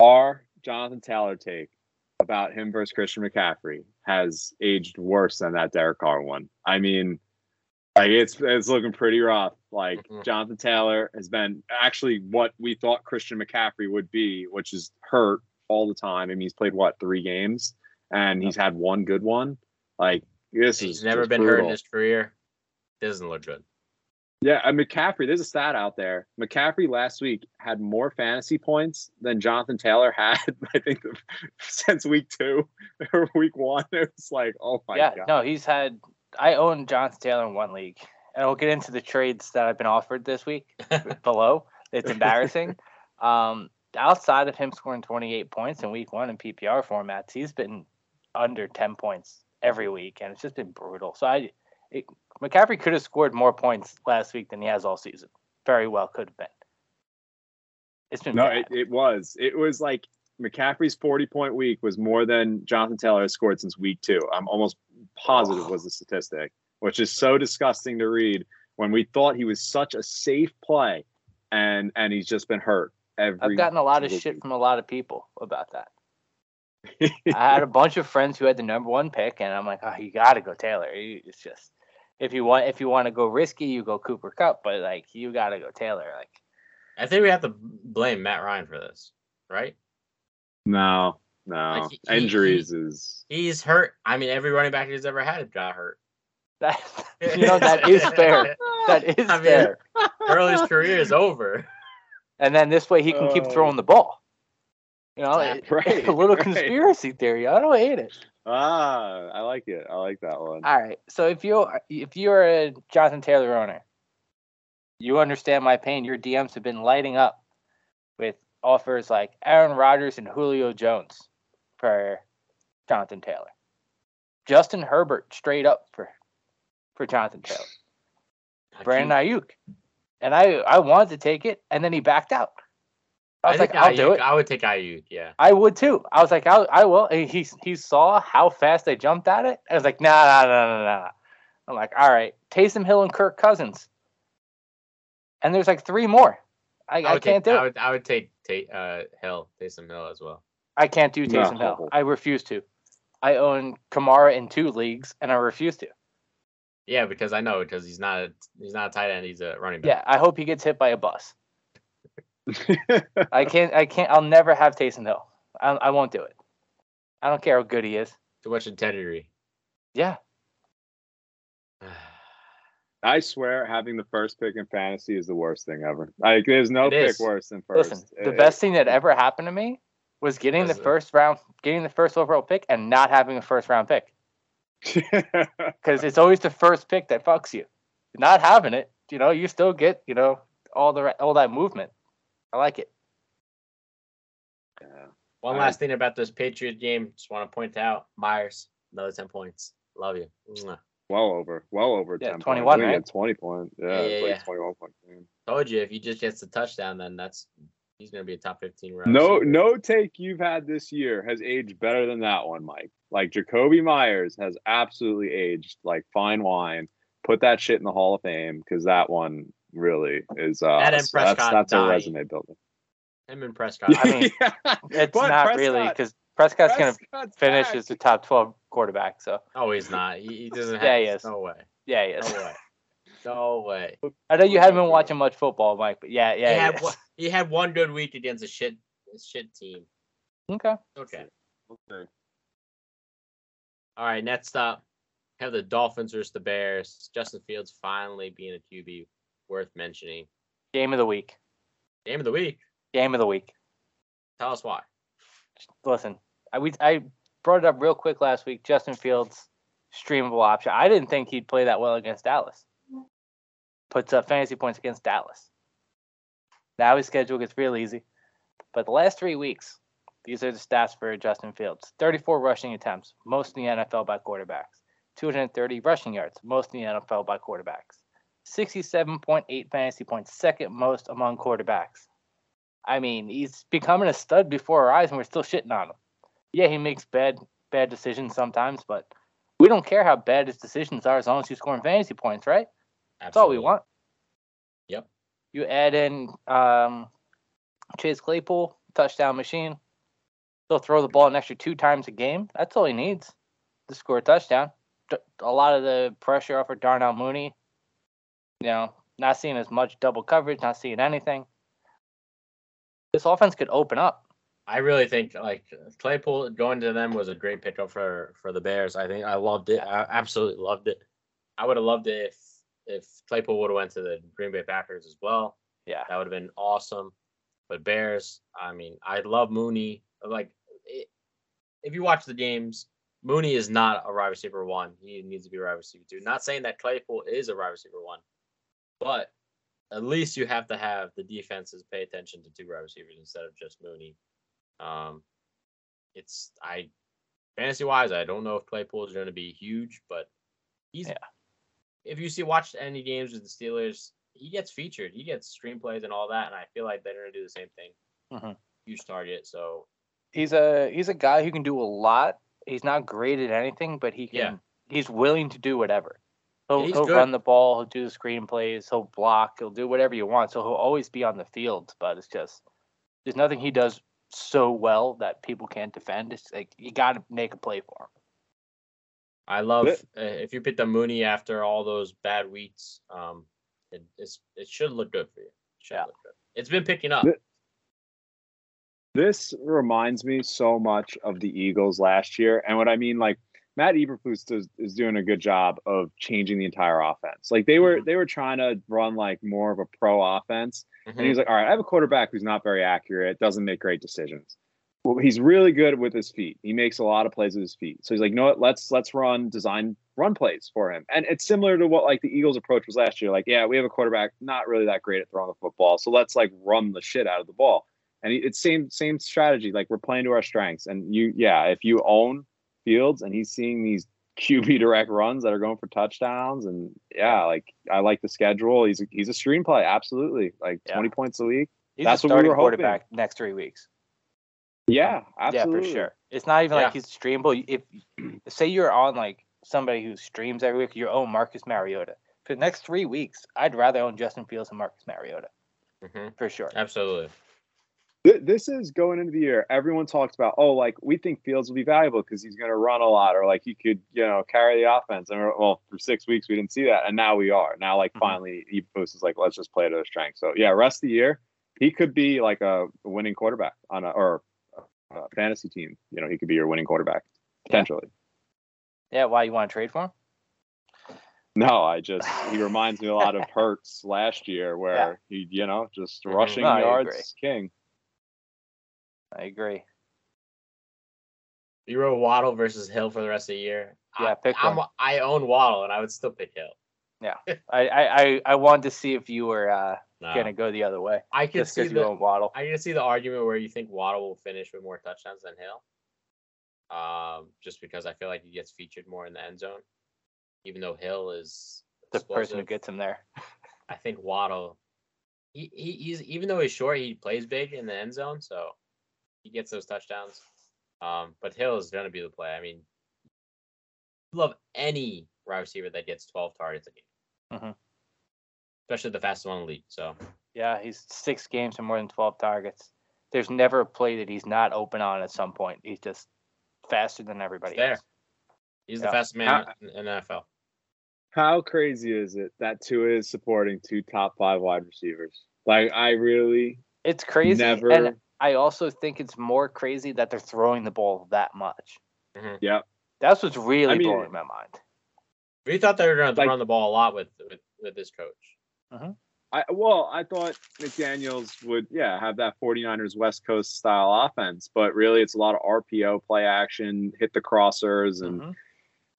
our Jonathan Taylor take about him versus Christian McCaffrey has aged worse than that Derek Carr one. I mean, like it's it's looking pretty rough. Like Mhm. Jonathan Taylor has been actually what we thought Christian McCaffrey would be, which is hurt all the time. I mean, he's played what three games, and he's had one good one. Like this He's is never been hurt in his career. Doesn't look good. Yeah, and McCaffrey, there's a stat out there. McCaffrey last week had more fantasy points than Jonathan Taylor [laughs] had, I think, since week two [laughs] or week one. [laughs] It's like, oh my yeah, god. no, he's had. I own Jonathan Taylor in one league, and we'll get into the trades that I've been offered this week below. It's embarrassing. um, outside of him scoring 28 points in week one in PPR formats, he's been under 10 points every week, and it's just been brutal. So I, it, McCaffrey could have scored more points last week than he has all season. Very well could have been. It's been No, it, it was. It was like McCaffrey's 40 point week was more than Jonathan Taylor has scored since week two. I'm almost positive was the statistic, which is so disgusting to read when we thought he was such a safe play and and he's just been hurt every I've gotten a lot of shit week. from a lot of people about that. [laughs] I had a bunch of friends who had the number one pick, and I'm like, oh, you got to go Taylor. It's just if you want if you want to go risky, you go Cooper Kupp, but like you got to go Taylor. Like I think we have to blame Matt Ryan for this, right? No, no. Like, he- he- Injuries is He's hurt. I mean, every running back he's ever had got hurt. that, [laughs] you know, that is fair. That is [laughs] I mean, fair. Early's career is over. And then this way he can keep Oh. throwing the ball. You know, Exactly. [laughs] it- Right, a little right. conspiracy theory. I don't hate it. Ah, I like it. I like that one. All right. So if you if you're a Jonathan Taylor owner, you understand my pain. Your DMs have been lighting up with offers like Aaron Rodgers and Julio Jones for Jonathan Taylor. Justin Herbert straight up for for Jonathan Taylor. [laughs] Brandon Aiyuk. And I I wanted to take it and then he backed out. I I was like, I'll do it. I would take Aiyuk. Yeah. I would too. I was like, I, I will. And he he saw how fast I jumped at it. I was like, nah, nah, nah, nah, nah. I'm like, all right, Taysom Hill and Kirk Cousins. And there's like three more. I, I, would can't take, do I it. would, I would take Ta- uh, Hill, Taysom Hill as well. I can't do Taysom No. Hill. I refuse to. I own Kamara in two leagues, and I refuse to. Yeah, because I know because he's not a, he's not a tight end. He's a running back. Yeah, I hope he gets hit by a bus. [laughs] I can't. I can't. I'll never have Taysom Hill. I, I won't do it. I don't care how good he is. Too much integrity. Yeah, [sighs] I swear, having the first pick in fantasy is the worst thing ever. Like, there's no It pick is. worse than first. Listen, the It- best thing that ever happened to me was getting the Does it? first round, getting the first overall pick, and not having a first round pick. [laughs] Because it's always the first pick that fucks you. Not having it, you know, you still get, you know, all the all that movement. I like it. Yeah. One I- last thing about this Patriot game, just want to point out Meyers, another ten points. Love you. Mwah. well over, well over Yeah, 10 21, points. I think he right? 20 points. Yeah, Yeah, yeah, like yeah. 21 point game. Told you if he just gets the touchdown, then that's he's gonna be a top fifteen round. No, no take you've had this year has aged better than that one, Mike. Like Jakobi Meyers has absolutely aged like fine wine. Put that shit in the Hall of Fame because that one really is. Uh, That and that's Prescott that's a dying. resume builder. him and Prescott. I mean, [laughs] Yeah, It's but not really because Prescott's going to finish back. as the top 12 quarterback. So, oh, he's not. He, he [laughs] doesn't have. Yeah, he is. No way. yeah, he No way. No way. I know you haven't been watching much football, Mike, but yeah, yeah, he, he had is. one, he had one good week against a shit a shit team. Okay. Okay. Okay. All right. Next up, have the Dolphins versus the Bears. Justin Fields finally being a QB worth mentioning. Game of the week. Game of the week. Game of the week. Tell us why. Listen, I we I brought it up real quick last week. Justin Fields, streamable option. I didn't think he'd play that well against Dallas. Puts up fantasy points against Dallas. Now his schedule gets real easy. But the last three weeks, these are the stats for Justin Fields 34 rushing attempts, most in the NFL by quarterbacks. 230 rushing yards, most in the NFL by quarterbacks. 67.8 fantasy points, second most among quarterbacks. I mean, he's becoming a stud before our eyes, and we're still shitting on him. Yeah, he makes bad bad decisions sometimes, but we don't care how bad his decisions are as long as he's scoring fantasy points, right? That's all we want. Yep. You add in um, Chase Claypool, touchdown machine. He'll throw the ball an extra two times a game. That's all he needs to score a touchdown. A lot of the pressure off of Darnell Mooney. You know, not seeing as much double coverage, not seeing anything. This offense could open up. I really think like Claypool going to them was a great pickup for for the Bears. I think I loved it. I absolutely loved it. I would have loved it if if Claypool would have went to the Green Bay Packers as well. Yeah. That would have been awesome. But Bears, I mean, I love Mooney. Like, it, if you watch the games, Mooney is not a wide receiver one. He needs to be a wide receiver two. Not saying that Claypool is a wide receiver one, but at least you have to have the defenses pay attention to two wide receivers instead of just Mooney. Um, it's I fantasy wise, I don't know if Claypool is going to be huge, but he's. Yeah. If you see watch any games with the Steelers, he gets featured. He gets screenplays and all that, and I feel like they're going to do the same thing. Mhm. Huge target, so He's a he's a guy who can do a lot. He's not great at anything, but he can. Yeah. He's willing to do whatever. He'll, he's he'll run the ball. He'll do the screen plays. He'll block. He'll do whatever you want. So he'll always be on the field. But it's just there's nothing he does so well that people can't defend. It's like you got to make a play for him. I love uh, if you pick the Mooney after all those bad weeks. Um, it it's, it should look good for you. It yeah. look good. it's been picking up. This reminds me so much of the Eagles last year. And what I mean, like Matt Eberflus does, is doing a good job of changing the entire offense. Like they were Mhm. they were trying to run like more of a pro offense. And Mhm. he's like, all right, I have a quarterback who's not very accurate, doesn't make great decisions. well, he's really good with his feet. He makes a lot of plays with his feet. So he's like, you know what? Let's let's run design run plays for him. And it's similar to what like the Eagles' approach was last year. Like, yeah, we have a quarterback not really that great at throwing the football, so let's like run the shit out of the ball. And it's same same strategy. Like we're playing to our strengths. And you, yeah, if you own Fields and he's seeing these QB [laughs] direct runs that are going for touchdowns, and yeah, like I like the schedule. He's a, he's a stream play, absolutely. Like Yeah. twenty points a week. He's That's a what we starting were hoping. quarterback next three weeks. Yeah, absolutely. Yeah, for sure. It's not even Yeah. like he's streamable. If say you're on like somebody who streams every week, you own Marcus Mariota. For the next three weeks, I'd rather own Justin Fields and Marcus Mariota hmm for sure. Absolutely. Th- This is going into the year. Everyone talks about, oh, like we think Fields will be valuable because he's going to run a lot, or like he could, you know, carry the offense. And well, for six weeks we didn't see that, and now we are. Now, like Mhm. finally, Eberflus is like, let's just play to their strength. So yeah, rest of the year, he could be like a winning quarterback on a or a fantasy team. You know, he could be your winning quarterback potentially. Yeah, why you want to trade for him? No, I just he reminds me a lot of [laughs] Hurts last year, where he, you know, just Mhm. rushing No, yards king. I agree. You wrote Waddle versus Hill for the rest of the year. Yeah, I, pick I'm, one. I own Waddle, and I would still pick Hill. Yeah, [laughs] I I, I wanted to see if you were uh, No. gonna go the other way, I just see the own Waddle. I can see the argument where you think Waddle will finish with more touchdowns than Hill. Um, just because I feel like he gets featured more in the end zone, even though Hill is The person who gets him there. [laughs] I think Waddle, he, he he's even though he's short, he plays big in the end zone, so he gets those touchdowns. Um, but Hill is gonna be the play. I mean, love any wide receiver that gets 12 targets a game, Mhm. especially the fastest one in the league. So Yeah, he's six games and more than twelve targets. There's never a play that he's not open on at some point. He's just faster than everybody there. else. he's Yeah. the fastest man How- in, in NFL. How crazy is it that Tua is supporting two top five wide receivers? Like I really It's crazy. never. And I also think it's more crazy that they're throwing the ball that much. Yeah, That's what's really I mean- blowing my mind. We thought they were going to Like- run the ball a lot with with, with this coach. Uh-huh. I well, I thought McDaniels would yeah have that 49ers West Coast style offense, but really it's a lot of RPO play action, hit the crossers, and Mhm.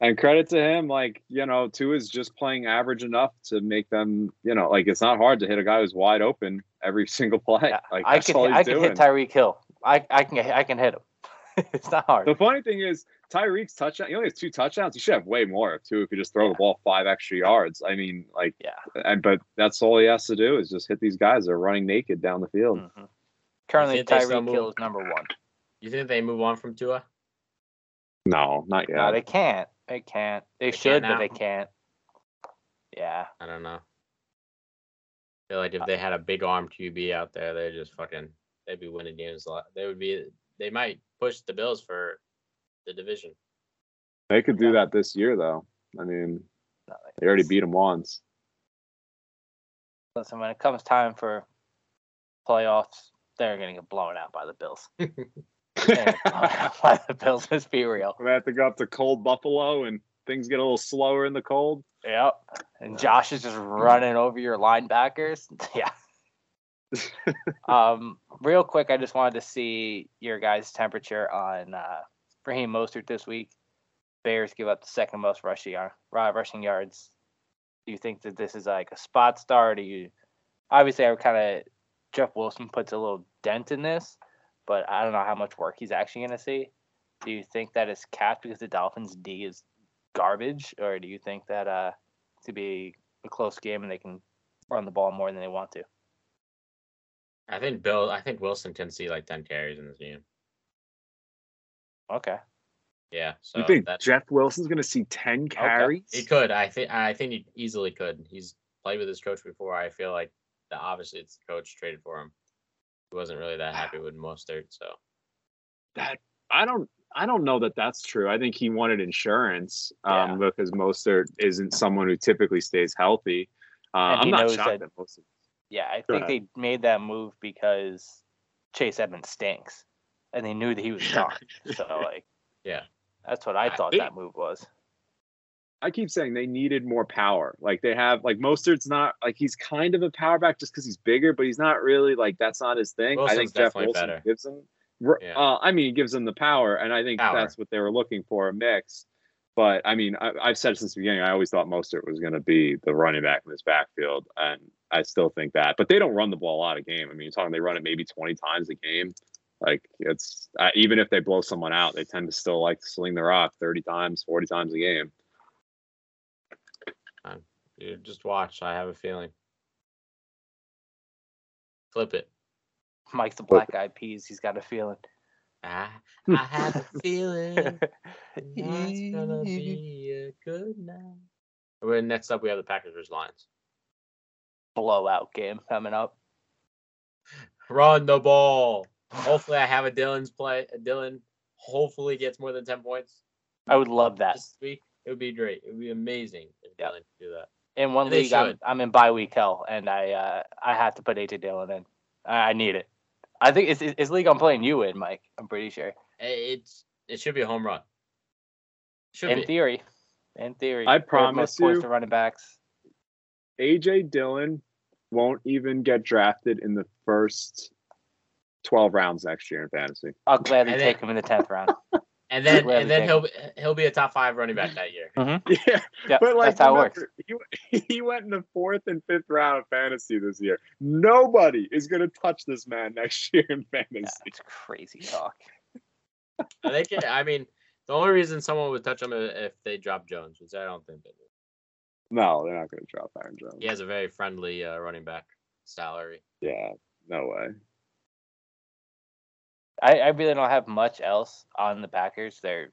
And credit to him, like you know, Tua is just playing average enough to make them, you know, like it's not hard to hit a guy who's wide open every [laughs] single play. Yeah, Like I that's can all he's I can doing. hit Tyreek Hill. I I can I can hit him. [laughs] it's not hard. The funny thing is, Tyreek's touchdown. He only has two touchdowns. He should have way more too if he just throw Yeah. the ball five extra yards. I mean, like, Yeah. And but that's all he has to do is just hit these guys that are running naked down the field. Mhm. Currently, think they still Tyreek Hill is number one. You think they move on from Tua? No, not yet. No, they can't. They can't. They, They should, can't but they can't. Yeah. I don't know. feel like if they had a big arm QB out there, they just fucking they'd be winning games a lot. They would be they might push the Bills for the division. They could do that this year, though. I mean, No, they already beat them once. Listen, when it comes time for playoffs, they're gonna get blown out by the Bills. [laughs] They're gonna get blown out by the Bills. Let's be real. They have to go up to cold Buffalo, and things get a little slower in the cold. Yep. And Josh is just running over your linebackers. [laughs] Yeah. [laughs] um, real quick, I just wanted to see your guys' temperature on uh, Raheem Mostert this week. Bears give up the second most rushing rushing yards. Do you think that this is like a spot start? Do you obviously I would kind of Jeff Wilson puts a little dent in this, but I don't know how much work he's actually going to see. Do you think that it's capped because the Dolphins D is garbage, or do you think that uh to be a close game and they can run the ball more than they want to? I think Bill. I think Wilson can see like ten carries in this game. Okay. Yeah. So you think that, Jeff Wilson's going to see ten carries? he could? I think. I think he easily could. He's played with his coach before. I feel like that. Obviously, it's the coach traded for him. He wasn't really that happy with Mostert. So that I don't I don't know that that's true. I think he wanted insurance um, because Mostert isn't someone who typically stays healthy. Uh, I'm he not shocked that- that, Mostert. Yeah, I Go think they made that move because Chase Edmonds stinks, and they knew that he was [laughs] gone. so like, Yeah. that's what I I thought think- that move was. I keep saying they needed more power. Like they have like Mostert's not like he's kind of a power back just because he's bigger, but he's not really like that's not his thing. I think Jeff Wilson better. gives him Yeah. Uh, I mean, it gives them the power, and I think Power. that's what they were looking for a mix. But I mean, I, I've said since the beginning, I always thought Mostert was going to be the running back in this backfield, and I still think that. But they don't run the ball a lot of game. I mean, you're talking they run it maybe 20 times a game. Like it's uh, even if they blow someone out, they tend to still like to sling the rock 30 times, 40 times a game. You just watch. I have a feeling. Flip it. Mike's the black eyed peas. He's got a feeling. I, I have a feeling [laughs] it's gonna be a good night. Well, next up, we have the Packers versus Lions. Blowout game coming up. Run the ball. Hopefully, I have a Dillon's play. A Dillon hopefully gets more than ten points I would love that. this week. It would be great. It would be amazing if Yeah. Dillon could do that. In one They league, I'm. I'm in bye week hell, and I uh, I have to put AJ Dillon in. I, I need it. I think it's, it's league I'm playing you in, Mike. I'm pretty sure. It's it should be a home run. Should in be. theory. In theory. I Third most promise points you- to running backs. AJ Dillon won't even get drafted in the first 12 rounds next year in fantasy. I'll gladly And take him in the tenth round. [laughs] and then and then he'll be, he'll be a top five running back that year. [laughs] Yeah, Yeah, but like that's how it works. He, [laughs] he went in the fourth and fifth round of fantasy this year. Nobody is going to touch this man next [laughs] year in fantasy. Yeah, it's crazy talk. And they can. I mean, the only reason someone would touch him is if they drop Jones, which I don't think they do. No, they're not going to drop Aaron Jones. He has a very friendly uh, running back salary. Yeah, no way. I, I really don't have much else on the Packers. Their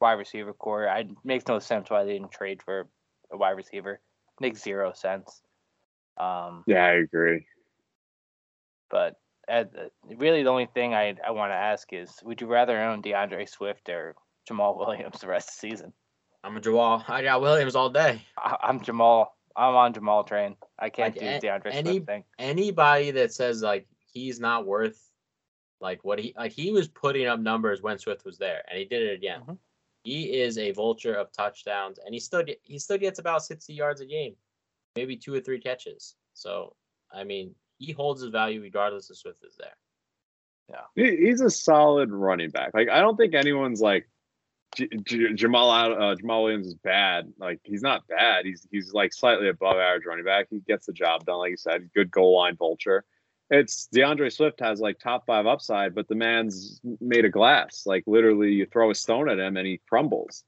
wide receiver corps. I it makes no sense why they didn't trade for a wide receiver. Makes zero sense. Um, Yeah, I agree. but uh, really, the only thing I I want to ask is, would you rather own D'Andre Swift or Jamaal [laughs] Williams the rest of the season? I'm a Jamaal. I got Williams all day. I, I'm Jamaal. I'm on Jamaal train. I can't Like, do D'Andre any- Swift thing. Anybody that says like he's not worth like what he like he was putting up numbers when Swift was there, and he did it again. Mhm. He is a vulture of touchdowns, and he still get, he still gets about 60 yards a game, maybe two or three catches. So I mean, he holds his value regardless if Swift is there. Yeah, he's a solid running back. Like I don't think anyone's like J- J- Jamaal uh, Jamaal Williams is bad. Like he's not bad. He's he's like slightly above average running back. He gets the job done, like you said. Good goal line vulture. It's D'Andre Swift has like top five upside, but the man's made of glass. Like literally, you throw a stone at him and he crumbles.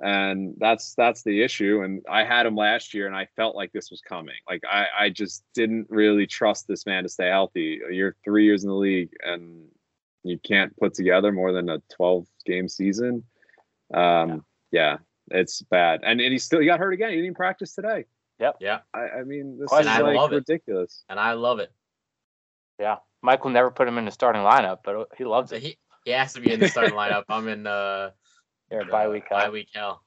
And that's that's the issue. And I had him last year, and I felt like this was coming. Like I I just didn't really trust this man to stay healthy. You're three years in the league, and you can't put together more than a 12 game season. Um, yeah. it's bad. And, and he still he got hurt again. He didn't even practice today. Yep. Yeah, I, I mean, this And is I like love it. ridiculous. and I love it. Yeah, Michael never put him in the starting lineup, but he loves it. he he has to be in the starting lineup. I'm in uh [laughs] You're the bye week. Bye week hell.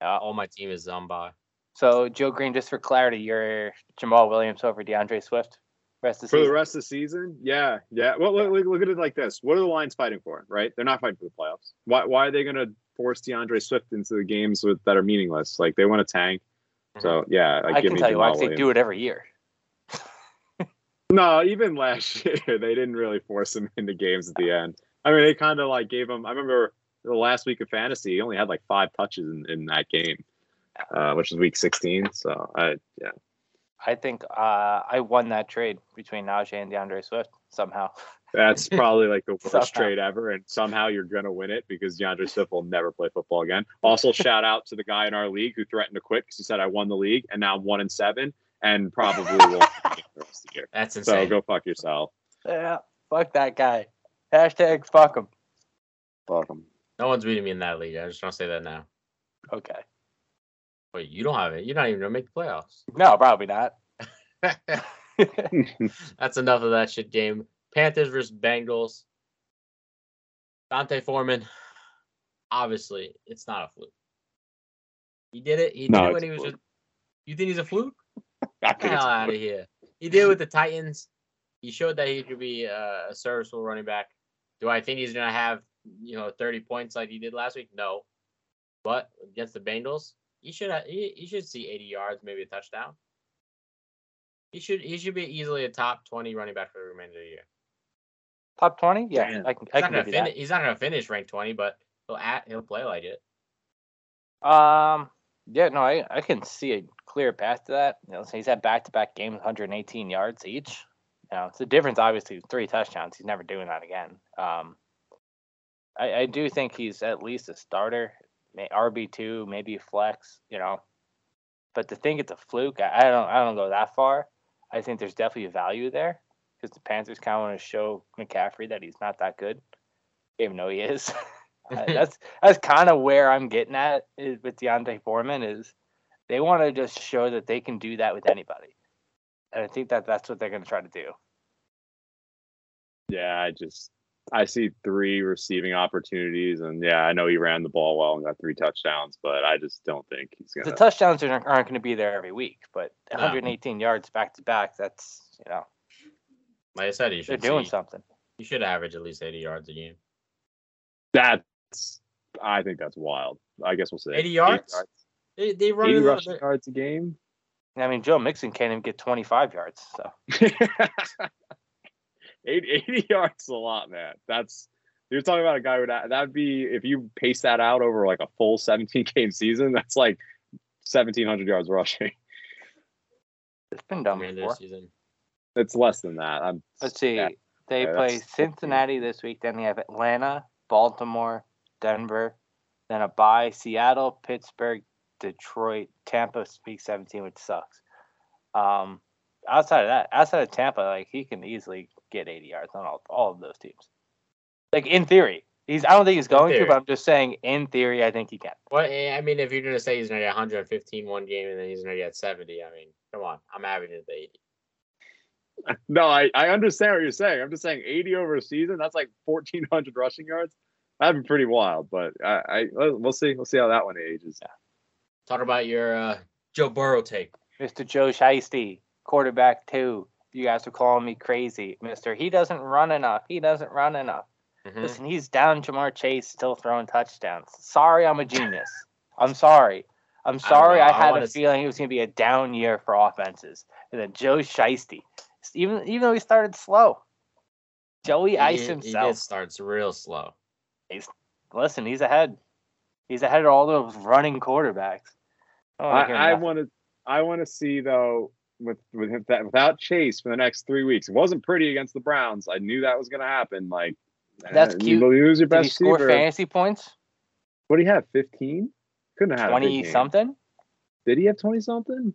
Yeah. All my team is on bye. So Joe Green, just for clarity, you're Jamaal Williams over D'Andre Swift. Rest of the For the rest of the season, yeah, yeah. Well, look, look, look at it like this: What are the Lions fighting for? Right? They're not fighting for the playoffs. Why? Why are they going to force D'Andre Swift into the games with, that are meaningless? Like they want to tank. So yeah, like, I give can me tell you why, they do it every year. No, even last [laughs] year they didn't really force him into games at the end. I mean, they kind of like gave him. I remember the last week of fantasy, he only had like five touches in, in that game, uh, which is week 16. So I yeah, I think uh, I won that trade between Najee and D'Andre Swift somehow. [laughs] that's probably like the worst Somehow. trade ever, and somehow you're gonna win it because D'Andre Swift will never play football again. Also, shout out to the guy in our league who threatened to quit because he said I won the league, and now I'm one and seven, and probably play the rest of the year. That's insane. So go fuck yourself. Yeah, fuck that guy. Hashtag fuck him. Fuck him. No one's beating me in that league. I just want to say that now. Okay. Wait, you don't have it. You're not even gonna make the playoffs. No, probably not. [laughs] That's enough of that shit game. Panthers versus Bengals. D'Onta Foreman. Obviously, it's not a fluke. He did it. He No, did it when he was. Just, you think he's a fluke? [laughs] I Get the think it's hell out of here. He did with the Titans. He showed that he could be uh, a serviceable running back. Do I think he's gonna have you know 30 points like he did last week? No. But against the Bengals, he should have, he, he should see 80 yards, maybe a touchdown. He should he should be easily a top 20 running back for the remainder of the year. Top twenty? Yeah, Damn. I can. He's I not can gonna give you finish. He's not gonna finish ranked twenty, but he'll at he'll play like it. Um, yeah, no, I I can see a clear path to that. You know, so he's had back to back games, 118 yards each. You know, it's the difference. Obviously, three touchdowns. He's never doing that again. Um, I I do think he's at least a starter, RB two, maybe a flex. You know, but to think it's a fluke, I, I don't I don't go that far. I think there's definitely a value there because the Panthers kind of want to show McCaffrey that he's not that good, even though he is. [laughs] Uh, that's that's kind of where I'm getting at is with D'Onta Foreman is they want to just show that they can do that with anybody, and I think that that's what they're going to try to do. Yeah, I just I see three receiving opportunities, and yeah, I know he ran the ball well and got three touchdowns, but I just don't think he's The gonna. The touchdowns aren't, aren't going to be there every week, but No. 118 yards back to back, that's you know Like I said, he they're should doing see, something. You should average at least eighty yards a game. That's I think that's wild. I guess we'll say 80 yards? They they run 80 rushing bit- yards a game. I mean, Joe Mixon can't even get 25 yards, so [laughs] 80, 80 yards is a lot, man. That's you're talking about a guy with that. That'd be if you pace that out over like a full 17 [laughs] game season. That's like 1700 yards rushing. [laughs] it's been done Commander before. season. It's less than that. I'm. Let's see. yeah, They yeah, play Cincinnati this week. Then they have Atlanta, Baltimore, Denver, then a bye Seattle, Pittsburgh, Detroit, Tampa. Week 17, which sucks. Um, outside of that, outside of Tampa, like he can easily get 80 yards on all, all of those teams. Like in theory, he's. I don't think he's going to, but I'm just saying in theory, I think he can. Well, eh, I mean, if you're gonna say he's gonna get 115 one game and then he's gonna get 70, I mean, come on, I'm averaging the 80. [laughs] No, I, I understand what you're saying. I'm just saying 80 over a season. That's like 1400 rushing yards. That'd be pretty wild. But I, I we'll see. We'll see how that one ages. Yeah. Talk about your uh, Joe Burrow take. Mr. Joe Shiesty, quarterback two. You guys are calling me crazy, Mister. He doesn't run enough. He doesn't run enough. Mhm. Listen, he's down Ja'Marr Chase, still throwing touchdowns. Sorry, I'm a genius. I'm sorry. I'm sorry. I, I had wanna a s- feeling it was going to be a down year for offenses. And then Joe Shiesty, even even though he started slow, Joey He- Ice he, himself. did starts real slow. He's listen, he's ahead. He's ahead of all those running quarterbacks. I, wanna I, want to. I want to see though with with him, that without Chase for the next three weeks. It wasn't pretty against the Browns. I knew that was going to happen. Like That's eh, cute. You lose your Did he best score fantasy points? What do you have? 15? Couldn't have had a big Twenty something. Did he have 20 something?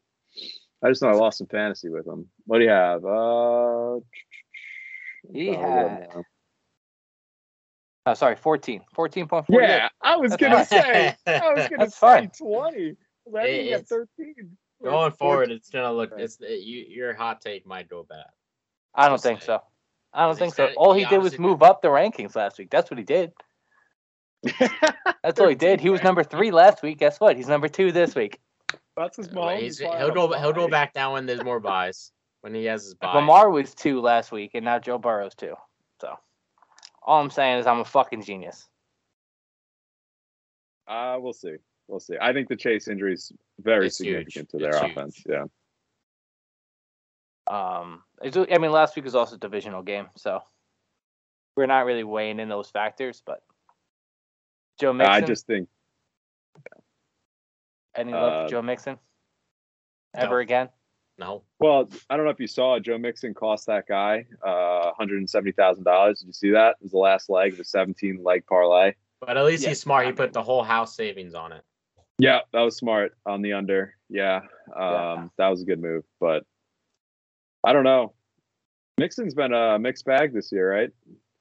I just know I lost some fantasy with him. What do you have? Uh, He I'll look it up had- now. Oh, sorry, 14. 14.48. Yeah, I was gonna say. I was gonna That's say fine. [laughs] 20. I think It- he got it's- 13. or Going forward, 14. it's gonna look. It's it, you. Your hot take might go bad. I don't think so. I don't think so. All he he did was obviously- move up the rankings last week. That's what he did. [laughs] That's all he did. He was number three last week. Guess what? He's number two this week. That's his Well, mom. he's, he'll go. He'll go back down when there's more byes. When he has his bye. Lamar was two last week, and now Joe Burrow's two. So, all I'm saying is I'm a fucking genius. Uh, we'll see. We'll see. I think the Chase injury is very It's huge. significant to It's their huge. offense. Yeah. Um, I mean, last week was also a divisional game, so we're not really weighing in those factors. But Joe Mixon, I just think any love uh, for Joe Mixon? no. Ever again? No. Well, I don't know if you saw Joe Mixon cost that guy uh, one hundred and seventy thousand dollars. Did you see that? It was the last leg of a seventeen leg parlay. But at least Yeah, he's smart. He put the whole house savings on it. Yeah, that was smart on the under. Yeah, um, Yeah. that was a good move. But I don't know. Mixon's been a mixed bag this year, right?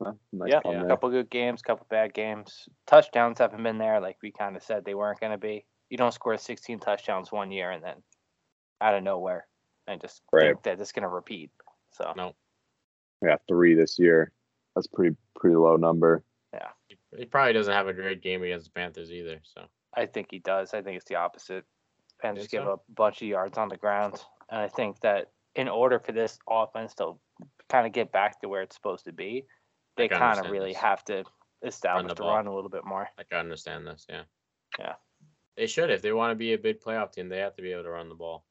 Huh, nice yeah, pun a couple good games, couple bad games. Touchdowns haven't been there, like we kind of said they weren't going to be. You don't score 16 touchdowns one year and then out of nowhere, and just Right. think that it's going to repeat. So No. Yeah, three this year. That's pretty pretty low number. Yeah, he probably doesn't have a great game against the Panthers either. So I think he does. I think it's the opposite. Panthers Think give so? up a bunch of yards on the ground, and I think that in order for this offense to kind of get back to where it's supposed to be, they kind of really this. have to establish the the run a little bit more. I can understand this. Yeah. Yeah. They should if they want to be a big playoff team. They have to be able to run the ball.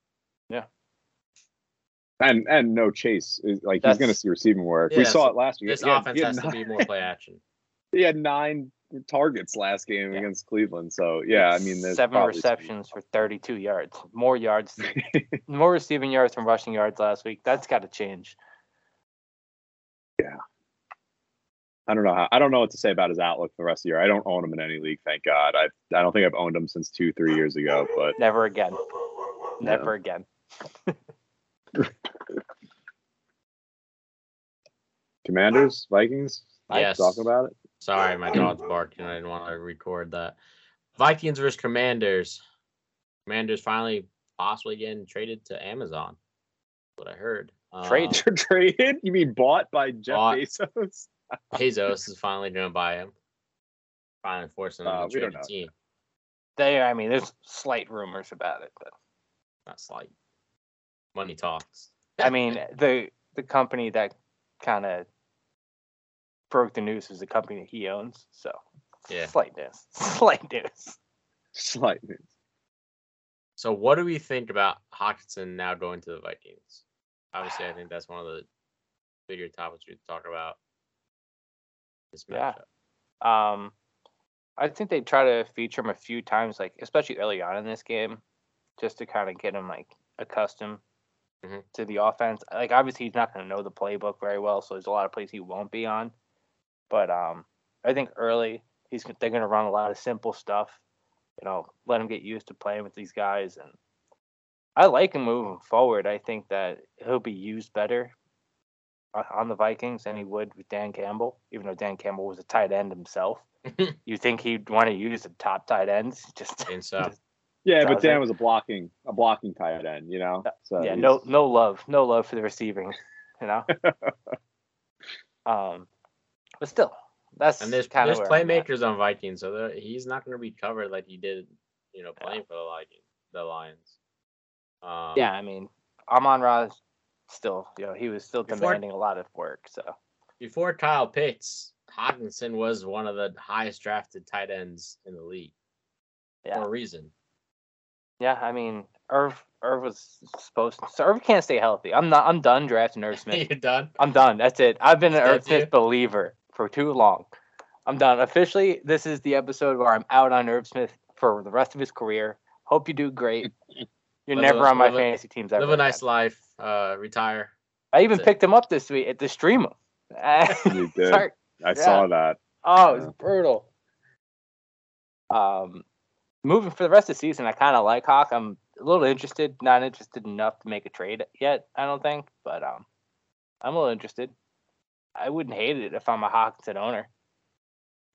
And and no chase is like he's going to see receiving work. Yeah, we saw it last week. This He had- offense has to nine- be more play action. [laughs] He had nine targets last game Yeah. against Cleveland. So yeah, I mean, seven receptions for 32 yards, more yards, [laughs] more receiving yards from rushing yards last week. That's got to change. Yeah. I don't know how. I don't know what to say about his outlook for the rest of the year. I don't own him in any league, thank God. I I don't think I've owned him since two three years ago. But Never again. Never again. [laughs] [laughs] Commanders, Vikings, Yes. Talking about it. Sorry, my dog's barking. I didn't want to record that. Vikings versus Commanders. Commanders finally possibly getting traded to Amazon. What I heard. Trade. [laughs] Um, Traded? You mean bought by Jeff Bought. Bezos? [laughs] Bezos is finally going to buy him. Finally forcing him Uh, to trade don't the team. They, I mean, there's slight rumors about it, but Not slight. Money talks. I mean, the the company that kind of broke the news is the company that he owns. So Yeah. slight news. [laughs] Slight news. Slight news. So what do we think about Hockenson now going to the Vikings? Obviously, I think that's one of the bigger topics we talk about. This Yeah. Um, I think they try to feature him a few times, like especially early on in this game, just to kind of get him like accustomed Mhm. to the offense. Like obviously he's not going to know the playbook very well, so there's a lot of plays he won't be on. But um, I think early he's they're going to run a lot of simple stuff. You know, let him get used to playing with these guys, and I like him moving forward. I think that he'll be used better on the Vikings than he would with Dan Campbell, even though Dan Campbell was a tight end himself. [laughs] you think he'd want to use the top tight ends? [laughs] Just And so Yeah, but Doesn't. Dan was a blocking a blocking tight end. You know. So yeah, he's- no no love, no love for the receiving, you know. [laughs] um, but still, that's and there's kind of there's playmakers on Vikings, so he's not going to be covered like he did, you know, playing for the Lions. The Lions. Um, Yeah, I mean, Amon Ra still, you know, he was still Before- demanding a lot of work. So Before Kyle Pitts, Hockenson was one of the highest drafted tight ends in the league Yeah. for a reason. Yeah, I mean, Irv Irv was supposed to. So Irv can't stay healthy. I'm not. I'm done drafting Irv Smith. [laughs] You're done. I'm done. That's it. I've been an Irv That's you? Smith believer for too long. I'm done. Officially, this is the episode where I'm out on Irv Smith for the rest of his career. Hope you do great. [laughs] You're Live never a- on my live a- fantasy teams ever. Live a nice again. life. Uh, retire. I even That's it. picked him up this week at the stream him. [laughs] You did. Sorry. I saw that. Oh, it was Yeah. brutal. Um, moving for the rest of the season, I kind of like Hawk. I'm a little interested, not interested enough to make a trade yet. I don't think, but um, I'm a little interested. I wouldn't hate it if I'm a Hockenson owner.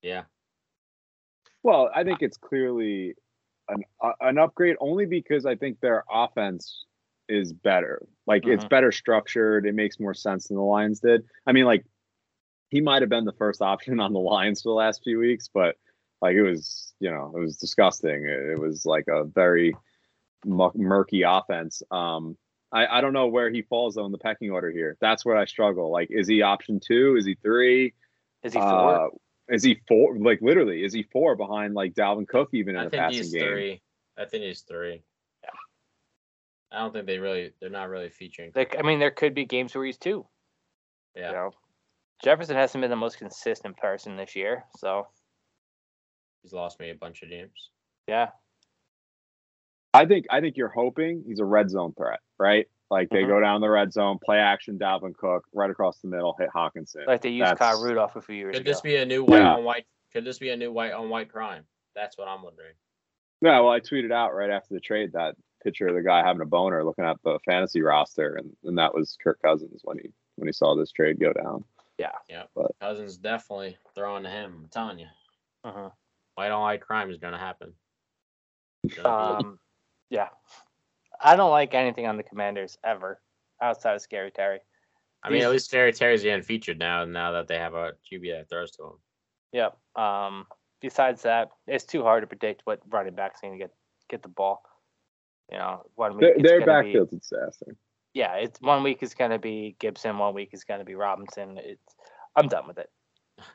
Yeah. Well, I think it's clearly an uh, an upgrade only because I think their offense is better. Like it's Mhm. better structured. It makes more sense than the Lions did. I mean, like he might have been the first option on the Lions for the last few weeks, but like it was, you know, it was disgusting. It, it was like a very murky offense. Um, I, I don't know where he falls though in the pecking order here. That's where I struggle. Like, is he option two? Is he three? Is he four? Uh, is he four? Like literally, is he four behind like Dalvin Cook even in the past? I the think passing he's game? three. I think he's three. Yeah. I don't think they really. They're not really featuring. like, I mean, there could be games where he's two. yeah. You know, Jefferson hasn't been the most consistent person this year, so He's lost me a bunch of games. yeah, I think I think you're hoping he's a red zone threat, right? Like they Mhm. go down the red zone, play action, Dalvin Cook right across the middle, hit Hockenson. like they used Kyle That's- Rudolph a few years Could ago. this be a new white Yeah. on white? Could this be a new white on white crime? That's what I'm wondering. Yeah, well, I tweeted out right after the trade that picture of the guy having a boner looking at the fantasy roster, and, and that was Kirk Cousins when he when he saw this trade go down. Yeah, yeah, but, Cousins definitely throwing to him. I'm telling you, Mhm. White on white crime is gonna happen. Gonna be- Um, yeah, I don't like anything on the Commanders ever outside of Scary Terry. I mean, at these- least Terry Terry's getting featured now. Now that they have a QB that throws to him. Yep. Um, besides that, it's too hard to predict what running back's going to get get the ball. You know, one week Their, it's their gonna be- backfield's disaster. yeah, it's one week is going to be Gibson, one week is going to be Robinson. It's I'm done with it.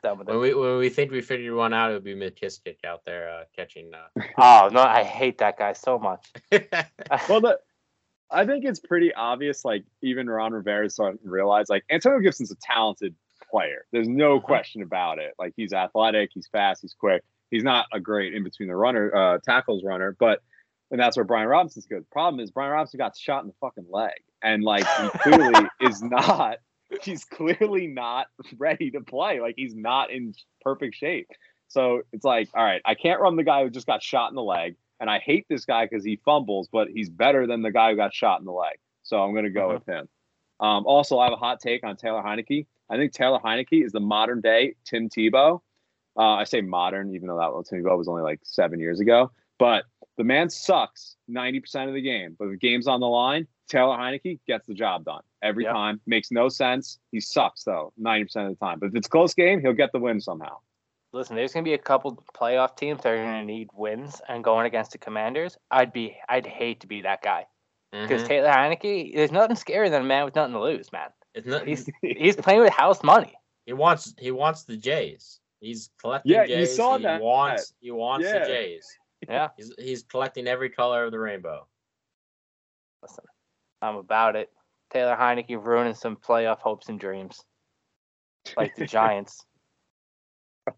Done with When it. we when we think we figured one out, it would be McKissic out there uh, catching. Uh... [laughs] Oh no, I hate that guy so much. [laughs] Well, the I think it's pretty obvious. Like even Ron Rivera is starting to realize, like Antonio Gibson's a talented player. There's no Mhm. question about it. Like he's athletic, he's fast, he's quick. He's not a great in between the runner uh, tackles runner, but and that's where Brian Robinson's good. Problem is Brian Robinson got shot in the fucking leg, and like he clearly [laughs] is not. [laughs] He's clearly not ready to play. Like he's not in perfect shape. So it's like, all right, I can't run the guy who just got shot in the leg, and I hate this guy because he fumbles, but he's better than the guy who got shot in the leg. So I'm gonna go Mhm. with him. Um, also, I have a hot take on Taylor Heinicke. I think Taylor Heinicke is the modern day Tim Tebow. Uh, I say modern, even though that one Tim Tebow was only like seven years ago. But the man sucks 90% of the game. But the game's on the line, Taylor Heinicke gets the job done every Yep. time. Makes no sense. He sucks though 90% of the time. But if it's a close game, he'll get the win somehow. Listen, there's gonna be a couple playoff teams that are gonna need wins, and going against the Commanders, I'd be, I'd hate to be that guy because Mhm. Taylor Heinicke, there's nothing scarier than a man with nothing to lose, man. It's not, He's he's playing with house money. he wants he wants the Jays. He's collecting Yeah, you Jays. saw he that. wants he wants Yeah. the Jays. Yeah, He's he's collecting every color of the rainbow. listen, I'm about it. Taylor Heinicke ruining some playoff hopes and dreams, like the [laughs] Giants.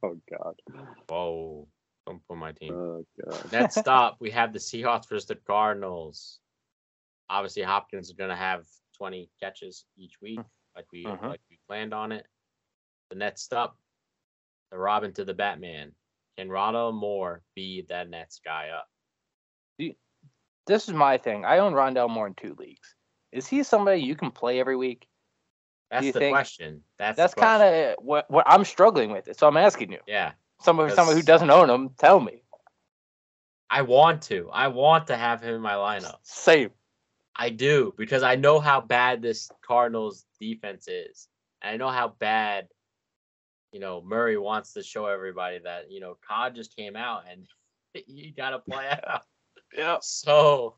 Oh God. Whoa! Don't put my team. Oh God. Next up, [laughs] we have the Seahawks versus the Cardinals. Obviously, Hopkins is going to have 20 catches each week, like we Mhm. like we planned on it. The next up, the Robin to the Batman. Can Rondale Moore be that next guy up? This is my thing. I own Rondale Moore in two leagues. Is he somebody you can play every week? That's the think- question. That's That's kind of what what I'm struggling with. It, So I'm asking you. yeah. Somebody, somebody who doesn't own him, tell me. I want to. I want to have him in my lineup. Same. I do because I know how bad this Cardinals defense is. And I know how bad, you know, Murray wants to show everybody that, you know, COD just came out and [laughs] you got to play [laughs] out. Yeah. So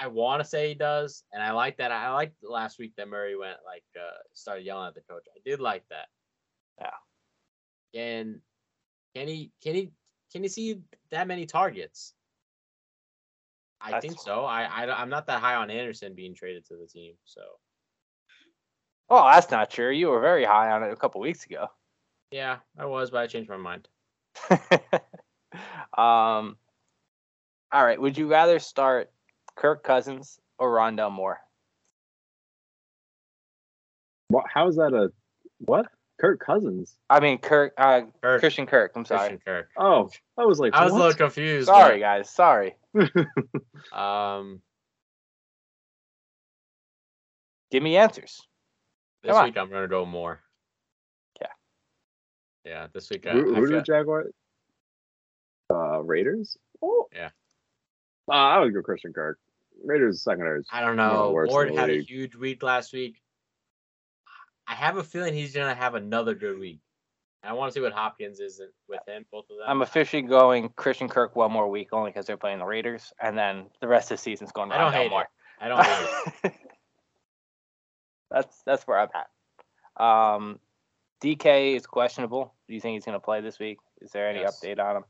I want to say he does. And I like that. I liked last week that Murray went, like, uh, started yelling at the coach. I did like that. Yeah. And can he, can he, can he see that many targets? I That's- think so. I, I I'm not that high on Anderson being traded to the team. So Oh, that's not true. You were very high on it a couple weeks ago. yeah, I was, but I changed my mind. [laughs] um. All right. Would you rather start Kirk Cousins or Rondale Moore? What? How is that a what? Kirk Cousins. I mean, Kirk. Uh, Kirk, Christian Kirk. I'm sorry. Christian Kirk. Oh, I was like, I was what? a little confused. Sorry, guys. Sorry. [laughs] Um, Give me answers. this Come on. week I'm gonna go more. Yeah. Yeah, this week I, Who, I who did feel- the Jaguars? Uh, Raiders. Oh. Yeah. Uh, I would go Christian Kirk. Raiders secondary. is I don't one of the know. worst in Ward the had a huge week last week. I have a feeling he's gonna have another good week. I want to see what Hopkins is in- with him, both of them. I'm officially going Christian Kirk one more week only because they're playing the Raiders, and then the rest of the season's going I don't Rondale hate Moore. it. I don't hate it. [laughs] that's that's where I'm at. Um, DK is questionable. Do you think he's going to play this week? Is there any Yes. update on him?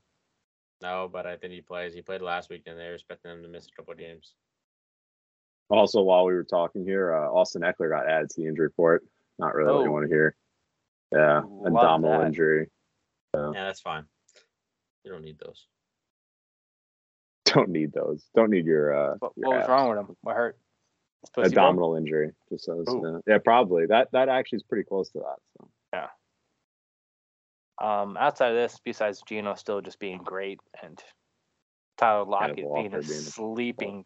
No, but I think he plays. He played last week, and they're expecting him to miss a couple of games. Also, while we were talking here, uh, Austin Ekeler got added to the injury report. Not really what Oh. you want to hear. Yeah, Love abdominal that. injury. Yeah, that's fine. You don't need those. Don't need those. Don't need your uh What, your what was abs. wrong with him? What hurt? His pussy broke? abdominal injury. Just says Ooh. yeah. yeah, probably that that actually is pretty close to that. So Um, outside of this, besides Geno still just being great and Tyler Lockett being a being a- sleeping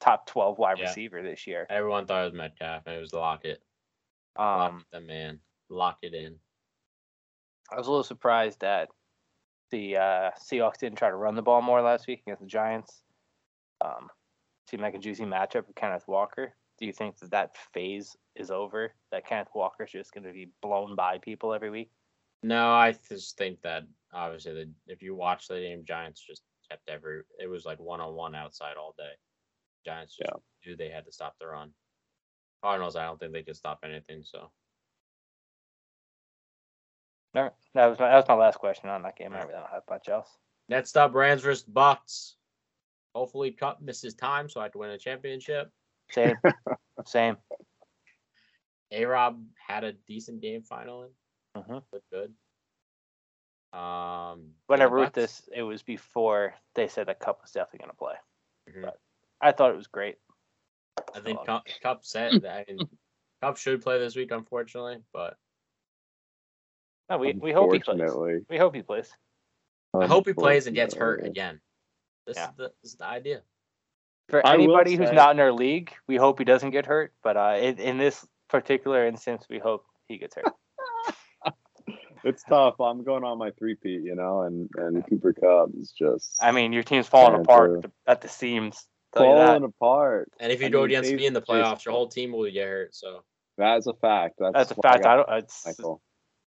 top 12 wide Yeah. receiver this year. Everyone thought it was Metcalf, and it was Lockett. Lock Um, the man. Lock it in. I was a little surprised that the uh, Seahawks didn't try to run the ball more last week against the Giants. Um, seemed like a juicy matchup with Kenneth Walker. Do you think that that phase is over? That Kenneth Walker's just going to be blown by people every week? No, I just think that obviously the if you watch the game, Giants just kept every. It was like one on one outside all day. Giants just knew they had to stop the run. Cardinals, I don't think they could stop anything. So All right, that was my, that was my last question on that game. I really don't have much else. next up, Rams versus Bucks. Hopefully, Kupp misses time so I can win a championship. Same, [laughs] same. A Rob had a decent game finally. Mhm. Looked good. Um, When I wrote Bucks- this, it was before they said that Kupp was definitely going to play. Mhm. I thought it was great. I think. Kupp, Kupp said that. I mean, Kupp should play this week, unfortunately, but No, we, we hope he plays. We hope he plays. I hope he plays and gets hurt again. This Yeah. is the this is the idea. For I will anybody who's say- not in our league, we hope he doesn't get hurt. But uh, in, in this particular instance, we hope he gets hurt. [laughs] It's tough. I'm going on my three peat, you know, and and Cooper Kupp is just I mean, your team's falling apart true. at the seams. Tell falling apart. And if you I go mean, against me in the Chase- playoffs, your whole team will get hurt. So That's a fact. That's, That's a fact. I got don't. It's, Michael.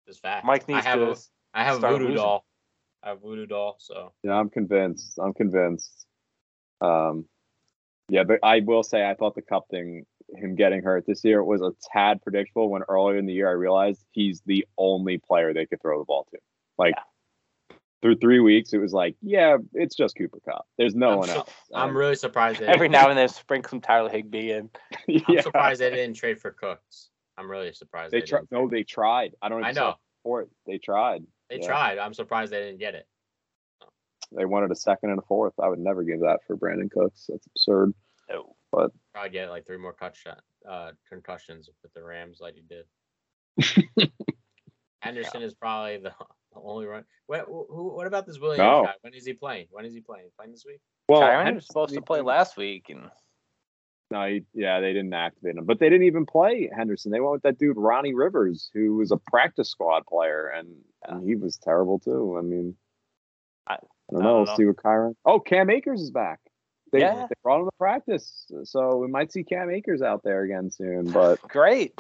it's fact. Mike I needs have to. a I have a voodoo losing. doll. I have a voodoo doll. So Yeah, I'm convinced. I'm convinced. Um, yeah, but I will say I thought the Kupp thing, him getting hurt this year, was a tad predictable. When earlier in the year I realized he's the only player they could throw the ball to. Like through three weeks, it was like, yeah, it's just Cooper Kupp. There's no I'm one su- else. I'm And- really surprised. They Every now and then, sprinkle some Tyler Higbee in. [laughs] I'm yeah, surprised they didn't trade for Cooks. I'm really surprised. they They, tried. No, they tried. I don't. Even I know Support. They tried. they yeah. tried. I'm surprised they didn't get it. They wanted a second and a fourth. I would never give that for Brandin Cooks. That's absurd. No. Probably get like three more cut shot, uh, concussions with the Rams like he did. [laughs] Henderson is probably the the only run. What who, what about this Williams No. guy? When is he playing? When is he playing? Playing this week? Well, Kyren was supposed to play last week, and No, he, yeah, they didn't activate him, but they didn't even play Henderson. They went with that dude Ronnie Rivers, who was a practice squad player, and, and he was terrible too. I mean, I- I, I don't don't know. We'll know. see what Kyren. Oh, Cam Akers is back. They, Yeah. they brought him to practice, so we might see Cam Akers out there again soon. But [laughs] great.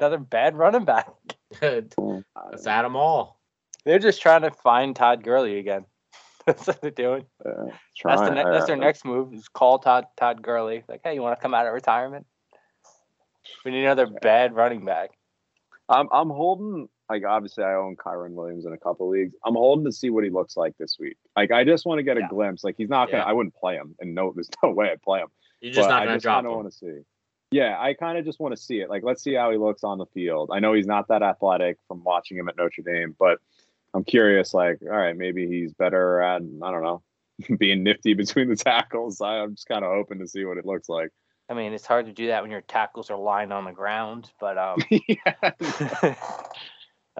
Another bad running back. [laughs] Let's uh, add them all. They're just trying to find Todd Gurley again. [laughs] That's what they're doing. uh, That's, the trying- ne- that's their uh, next move. Is call Todd Todd Gurley. Like, hey, you want to come out of retirement? We need another bad running back. I'm I'm holding like obviously I own Kyren Williams in a couple leagues. I'm holding to see what he looks like this week. Like I just want to get a Yeah. glimpse. Like he's not gonna Yeah. I wouldn't play him and no [laughs] there's no way I'd play him. You're just but not I gonna I just drop kind of him. want to see. Yeah, I kind of just want to see it. Like let's see how he looks on the field. I know he's not that athletic from watching him at Notre Dame, but I'm curious like all right, maybe he's better at I don't know, [laughs] being nifty between the tackles. I, I'm just kind of hoping to see what it looks like. I mean, it's hard to do that when your tackles are lying on the ground, but um, [laughs] yeah.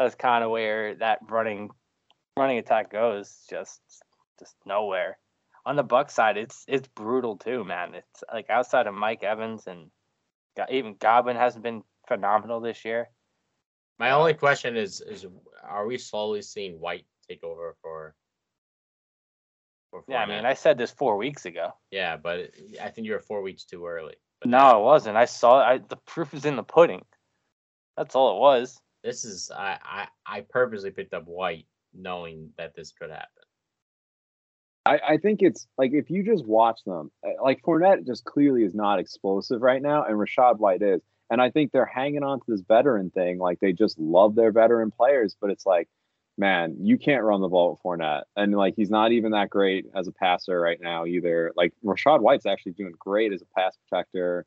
That's kind of where that running running attack goes. Just just nowhere. On the Buck side, it's it's brutal too, man. It's like outside of Mike Evans and even Godwin hasn't been phenomenal this year. My only question is is are we slowly seeing White take over for? for Yeah, I mean, I said this four weeks ago. yeah, but I think you were four weeks too early. But No, it wasn't. I saw I the proof is in the pudding. That's all it was. This is I, I I purposely picked up White knowing that this could happen. I, I think it's like if you just watch them, uh, like Fournette just clearly is not explosive right now, and Rachaad White is. And I think they're hanging on to this veteran thing. Like they just love their veteran players, but it's like, man, you can't run the ball with Fournette. And like he's not even that great as a passer right now either. Like Rachaad White's actually doing great as a pass protector.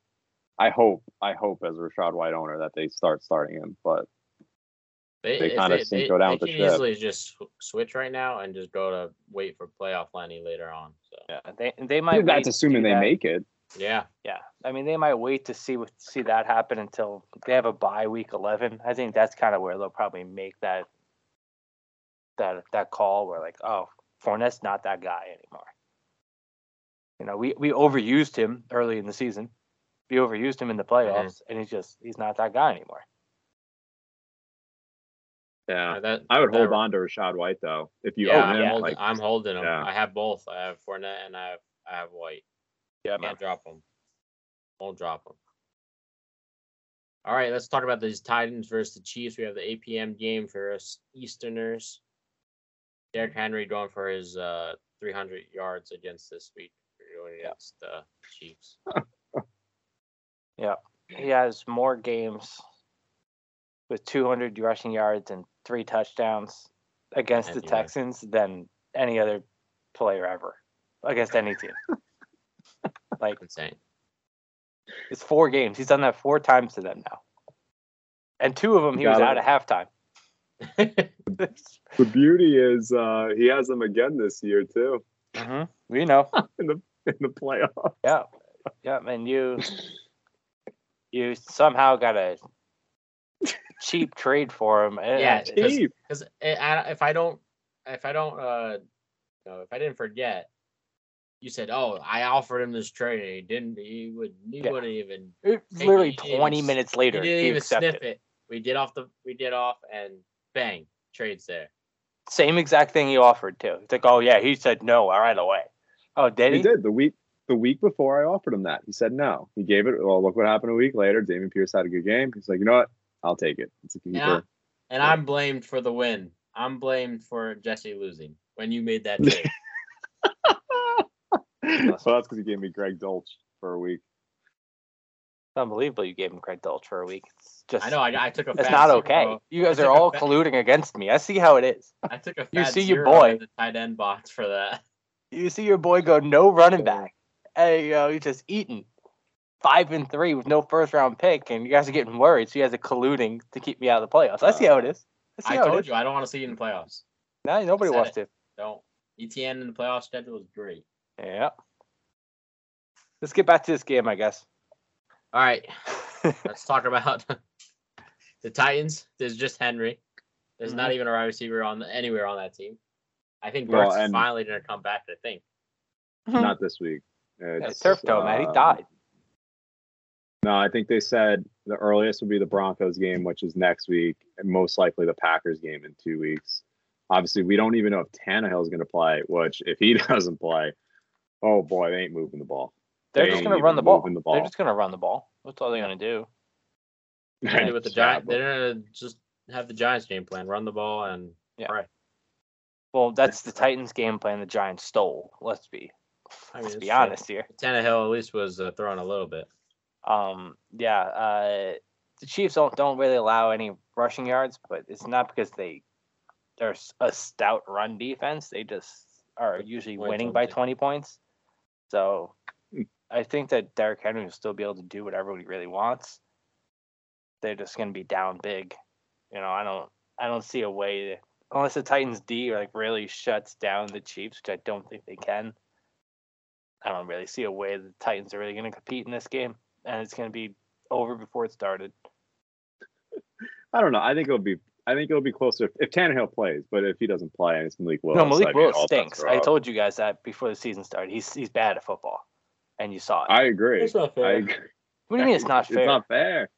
I hope, I hope as a Rachaad White owner that they start starting him. But They, They kinda they- seem to they- go down they with the can ship. easily just switch right now and just go to wait for playoff Lenny later on. So Yeah, they they might. that's assuming they that. make it. yeah, Yeah, I mean they might wait to see what see that happen until they have a bye week eleven. I think that's kind of where they'll probably make that that that call where like, oh, Fournette's not that guy anymore. You know, we we overused him early in the season. We overused him in the mm-hmm. playoffs, and he's just he's not that guy anymore. Yeah. Uh, that I would hold that- on to Rachaad White though. If you Yeah, own I'm, him, holding, like I'm holding them. yeah. I have both. I have Fournette and I have I have White. Yeah, Can't drop them. Won't drop them. All right, let's talk about these Titans versus the Chiefs. We have the 8 p.m. game for us Easterners. Derrick Henry going for his uh, 300 yards against this week. We're going against the Chiefs. [laughs] Yeah, he has more games with 200 rushing yards and three touchdowns against the Texans than any other player ever against any team. [laughs] Like Insane. it's four games. He's done that four times to them now, and two of them he was Got out it. at halftime. [laughs] [laughs] The beauty is uh, he has them again this year too hmm We know. in the in the playoffs. Yeah, yeah, and you you somehow got a cheap trade for him. Eh, yeah, eh. Because- Cheap. Because eh, if I don't, if I don't, uh, you know, if I didn't forget, you said, "Oh, I offered him this trade. And he didn't. He would. He Yeah. wouldn't even. it literally he didn't even 20 s- minutes He later. didn't he even accepted. sniff it. We did off the. We did off, and bang, trades there. Same exact thing he offered too. It's like, oh yeah, he said no right away. Oh, did He he? did the week the week before I offered him that. He said no. He gave it. Well, look what happened a week later. Dameon Pierce had a good game. He's like, you know what? I'll take it. It's a keeper. Yeah. And I'm blamed for the win. I'm blamed for Jesse losing when you made that [laughs] trade. well, that's because you gave me Greg Dulcich for a week. It's unbelievable you gave him Craig Dulcich for a week. It's just I know. I, I took a. It's fat not zero. okay. You guys are all fat- colluding against me. I see how it is. I took a. You fat see your boy. in the tight end box for that. You see your boy go no running back. Hey, yo, he's just eating five and three with no first round pick, and you guys are getting worried. So you guys are colluding to keep me out of the playoffs. I see how it is. I see I how told is. you I don't want to see you in the playoffs. No, nobody wants it. to. Don't. ETN in the playoff schedule is great. Yeah. Let's get back to this game, I guess. All right, [laughs] let's talk about [laughs] the Titans. There's just Henry. There's not even a wide receiver on the, anywhere on that team. I think Well, Burks is and- finally going to come back. I think. Not this week. Yeah, It's, turf toe, man. He um, died. No, I think they said the earliest would be the Broncos game, which is next week, and most likely the Packers game in two weeks. Obviously, we don't even know if Tannehill is going to play. Which, if he [laughs] doesn't play, oh boy, they ain't moving the ball. They're they just gonna run the ball. moving the They're just gonna run the ball. That's all they're gonna do. [laughs] They did with the Yeah, Giants. They're going to just have the Giants game plan: run the ball and Yeah. pray. Well, that's the Titans' game plan. The Giants stole. Let's be, let's it's be true. honest here. Tannehill at least was uh, throwing a little bit. Um, yeah, uh, the Chiefs don't don't really allow any rushing yards, but it's not because they they're a stout run defense. They just are usually winning by the- twenty points. So Hmm. I think that Derrick Henry will still be able to do whatever he really wants. They're just gonna be down big. You know, I don't I don't see a way to, unless the Titans D like really shuts down the Chiefs, which I don't think they can. I don't really see a way the Titans are really going to compete in this game, and it's going to be over before it started. I don't know. I think it'll be. I think it'll be closer if, if Tannehill plays, but if he doesn't play and it's Malik Willis, no, Malik Willis stinks. I told you guys that before the season started. He's he's bad at football, and you saw it. I agree. It's not I fair. [laughs] agree. what do you mean it's not fair? It's not fair.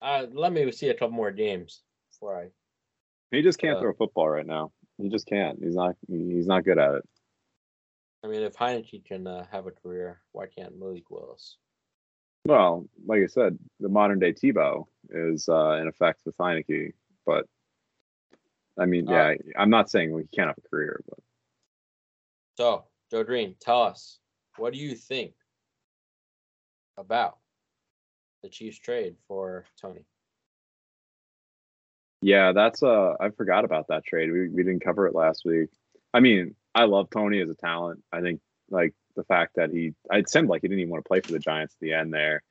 Uh, let me see a couple more games before I. He just can't Uh, throw a football right now. He just can't. He's not. He's not good at it. I mean, if Heinicke can uh, have a career, why can't Malik Willis? Well, like I said, the modern day Tebow is uh, in effect with Heinicke, but I mean, Uh, yeah, I'm not saying he can't have a career, but So, Joe Green, tell us what do you think about the Chiefs trade for Toney? yeah, that's uh, I forgot about that trade. We we didn't cover it last week. I mean, I love Toney as a talent. I think like the fact that he, it seemed like he didn't even want to play for the Giants at the end there.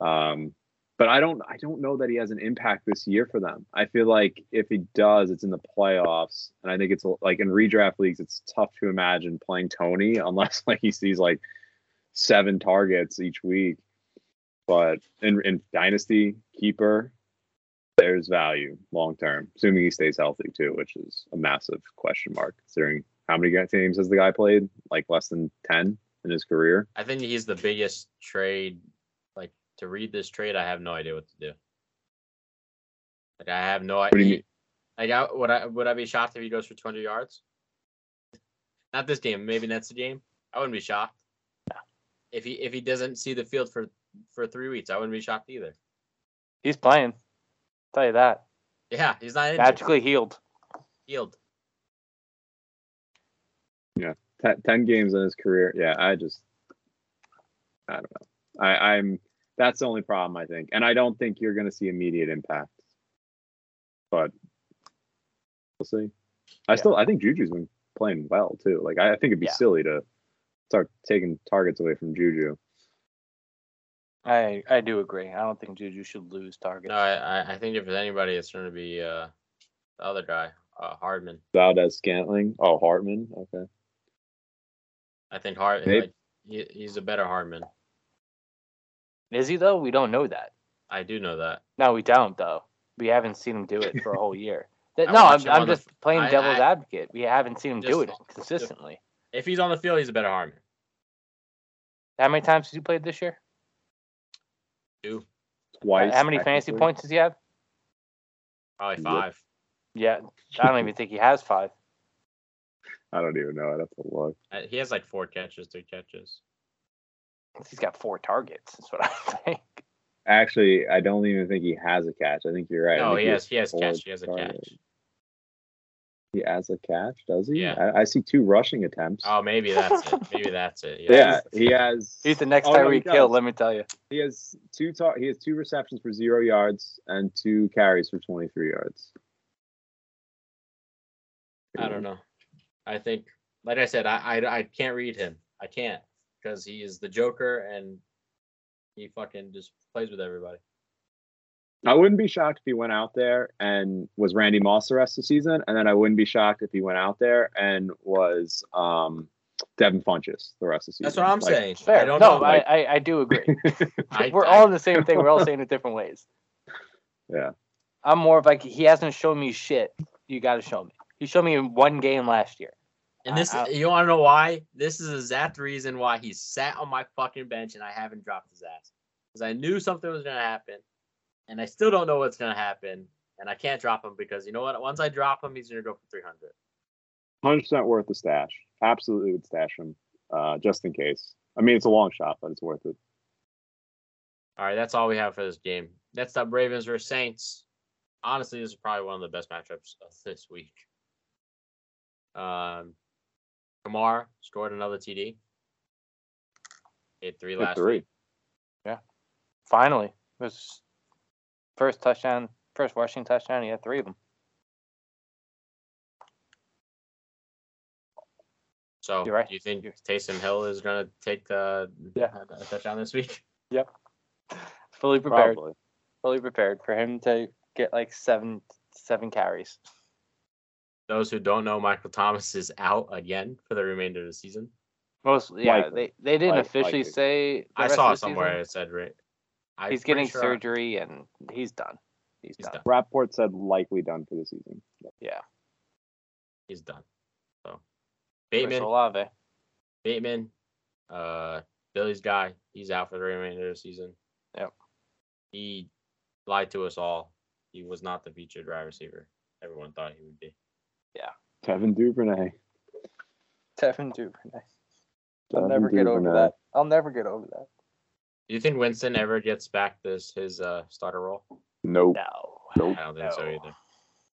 Um, but I don't, I don't know that he has an impact this year for them. I feel like if he does, it's in the playoffs, and I think it's like in redraft leagues, it's tough to imagine playing Toney [laughs] unless like he sees like seven targets each week. But in in dynasty keeper, there's value long term, assuming he stays healthy too, which is a massive question mark considering how many games has the guy played? Like less than ten in his career. I think he's the biggest trade. Like to read this trade, I have no idea what to do. Like I have no idea. Like I, would I would I be shocked if he goes for 200 yards? Not this game, maybe next game. I wouldn't be shocked. If he if he doesn't see the field for for three weeks, I wouldn't be shocked either. He's playing. tell you that. Yeah, he's not injured. Magically healed. healed. Ten, 10 games in his career. Yeah, I just, I don't know. I, I'm. That's the only problem I think, and I don't think you're going to see immediate impact. But we'll see. I Yeah. still, I think Juju's been playing well too. Like I, I think it'd be Yeah. silly to start taking targets away from Juju. I I do agree. I don't think Juju should lose targets. No, I, I- I think if it's anybody, it's going to be uh, the other guy, uh, Hardman. Valdes-Scantling. Oh, Hardman. Okay. I think Hard. Maybe- Like, he, he's a better Hardman. Is he though? We don't know that. I do know that. No, we don't though. We haven't seen him do it for a whole [laughs] year. That- no, I'm, I'm on the just playing I- devil's I- advocate. We haven't seen him do it consistently. If he's on the field, he's a better Hardman. How many times has he played this year? Two, Twice. How many fantasy points does he have? probably five. Yeah, I don't even think he has five. I don't even know. I'd have to look. Uh, He has like four catches, three catches. He's got four targets. That's what I [laughs] think. Actually, I don't even think he has a catch. I think you're right. I No, think he has. He has four catch. He has a targets. catch. He has a catch, does he? Yeah. I, I see two rushing attempts. Oh, maybe that's it. [laughs] Maybe that's it. yeah, he has. [laughs] He's the next Oh, no, he Tyreek Hill. does. Let me tell you. He has two. tar- he has two receptions for zero yards and two carries for twenty three yards. I don't know. I think, like I said, I I, I can't read him. I can't because he is the Joker and he fucking just plays with everybody. I wouldn't be shocked if he went out there and was Randy Moss the rest of the season, and then I wouldn't be shocked if he went out there and was um, Devin Funchess the rest of the season. That's what I'm Like, saying. Fair. I don't no, know. I, I I do agree. [laughs] I- We're I- all in the same thing. We're all saying it different ways. [laughs] Yeah. I'm more of like he hasn't shown me shit. You got to show me. He showed me in one game last year. And this, I- I- you want to know why? This is the exact reason why he sat on my fucking bench and I haven't dropped his ass. Because I knew something was gonna happen, and I still don't know what's gonna happen, and I can't drop him because you know what? Once I drop him, he's gonna go for 300. Hundred percent worth the stash. Absolutely would stash him, uh, just in case. I mean, it's a long shot, but it's worth it. All right, that's all we have for this game. Next up, Ravens versus Saints. Honestly, this is probably one of the best matchups of this week. Um, Kamar scored another TD. Hit three Hit last three. week. Yeah. Finally, it was first touchdown, first rushing touchdown. He had three of them. So, You're right. do you think Taysom Hill is going to take the Yeah. a touchdown this week? [laughs] Yep. Fully prepared. Probably. Fully prepared for him to get like seven seven carries. Those who don't know, Michael Thomas is out again for the remainder of the season. Most yeah, Likely. they they didn't Like- officially likely. say. the I rest saw of the somewhere. season. It said right. I'm He's getting sure surgery and he's done. He's, He's done. done. Rapoport said likely done for the season. Yeah. He's done. So, Chris Bateman, Olave. Bateman, uh, Billy's guy, he's out for the remainder of the season. Yep. He lied to us all. He was not the featured wide receiver. Everyone thought he would be. Kevin Duvernay. Tevin Duvernay. I'll Devin never get over that. I'll never get over that. Do you think Winston ever gets back this his uh starter role? Nope. No. Nope. I don't think so No. either.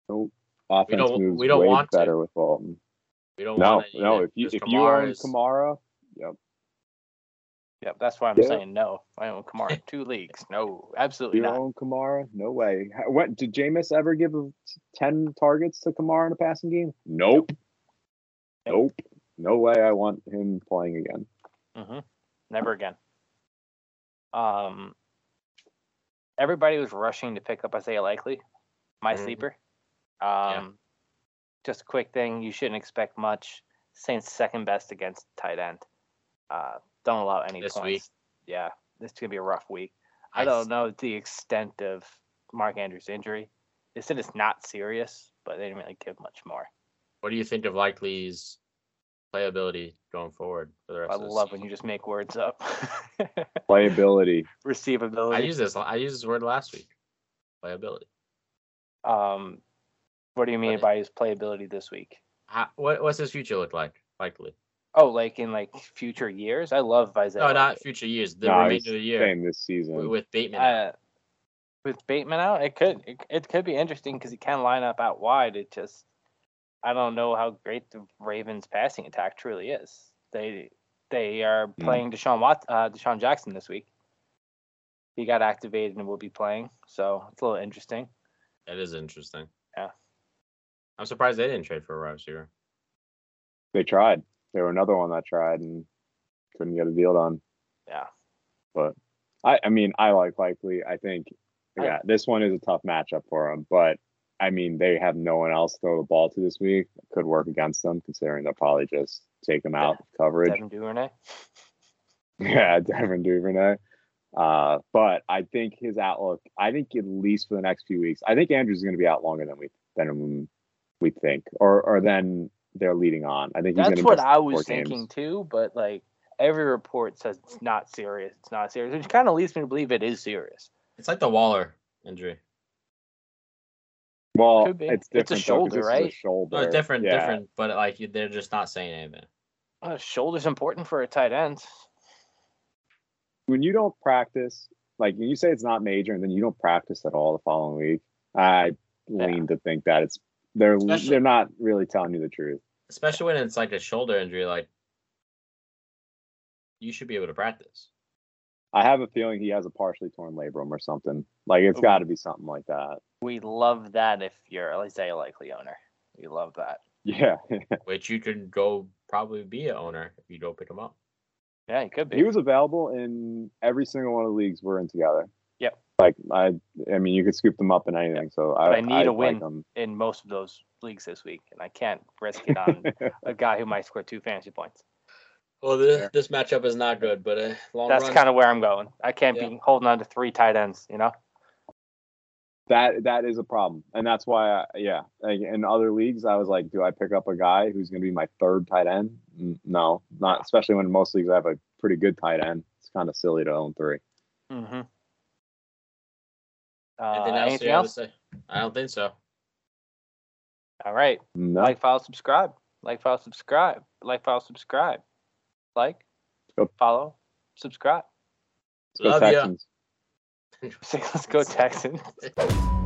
Nope. Offense don't- moves we don't way want to. better with Dalton. We don't No, want it no. either, If you if you Kamara own Kamara, yep. Yep, that's why I'm Yeah. saying no. I own Kamara [laughs] two leagues. No, absolutely you not. own Kamara, no way. What did Jameis ever give ten targets to Kamara in a passing game? Nope. Nope. No way. I want him playing again. hmm Never again. Um, everybody was rushing to pick up Isaiah Likely, my Mhm. sleeper. Um, just a quick thing. You shouldn't expect much. Saints second best against tight end. Uh, don't allow any This points. week? Yeah, this is gonna be a rough week. I I don't s- know the extent of Mark Andrews' injury. They said it's not serious, but they didn't really give much more. What do you think of Likely's playability going forward for the rest I of the love when you just make words up. [laughs] Playability. Receivability. I used this. I used this word last week. Playability. Um, what do you mean What- by his playability this week? How, what what's his future look like? Likely. Oh, like in like future years? I love Isaiah. No, not future years. The No, remainder of the year Same this season. with Bateman. Uh, with Bateman out, it could it, it could be interesting because he can line up out wide. It just I don't know how great the Ravens' passing attack truly is. They they are Hmm. playing Deshaun Wat, uh, DeSean Jackson this week. He got activated and will be playing, so it's a little interesting. That is interesting. Yeah. I'm surprised they didn't trade for a wide receiver. They tried. They were another one that tried and couldn't get a deal done. Yeah. But I, I mean, I like likely. I think, I- yeah, this one is a tough matchup for them. But I mean, they have no one else to throw the ball to this week. Could work against them, considering they'll probably just take them out of coverage. Devin Duvernay. [laughs] Yeah, Devin Duvernay. Uh, but I think his outlook. I think at least for the next few weeks. I think Andrews is going to be out longer than we than we think, or or then they're leading on. I think he's That's what I four was games. thinking too, but like every report says it's not serious. It's not serious, which kind of leads me to believe it is serious. It's like the Waller injury. Well, Could be. it's It's a different. though, 'cause shoulder, this is a right? shoulder. No, different, Yeah. different, but like they're just not saying anything. Uh, shoulder's important for a tight end. When you don't practice, like when you say it's not major, and then you don't practice at all the following week, I Yeah. lean to think that it's they're Especially- they're not really telling you the truth. Especially when it's like a shoulder injury, like you should be able to practice. I have a feeling he has a partially torn labrum or something. Like it's oh. got to be something like that. We love that if you're Isaiah Likely owner. We love that. Yeah, [laughs] Which you can go probably be a owner if you go pick him up. Yeah, he could be. he was available in every single one of the leagues we're in together. Yep. Like I, I mean, you could scoop them up in anything. So I, But I need a win. them. in most of those leagues this week, and I can't risk it on [laughs] a guy who might score two fantasy points. Well, this, Fair. this matchup is not good, but uh, long That's kind of where I'm going. I can't Yeah. be holding on to three tight ends, you know? that that is a problem, and that's why, I, yeah. Like in other leagues, I was like, do I pick up a guy who's going to be my third tight end? No, not especially when most leagues I have a pretty good tight end. It's kind of silly to own three. Mm-hmm. Uh, anything else? anything you else? say? I don't think so. All right. No, Like, follow, subscribe. Like, follow, subscribe. Like, follow, subscribe. Like, follow, subscribe. Let's go Love ya. Texans. [laughs] [laughs] Let's go Texans. [laughs]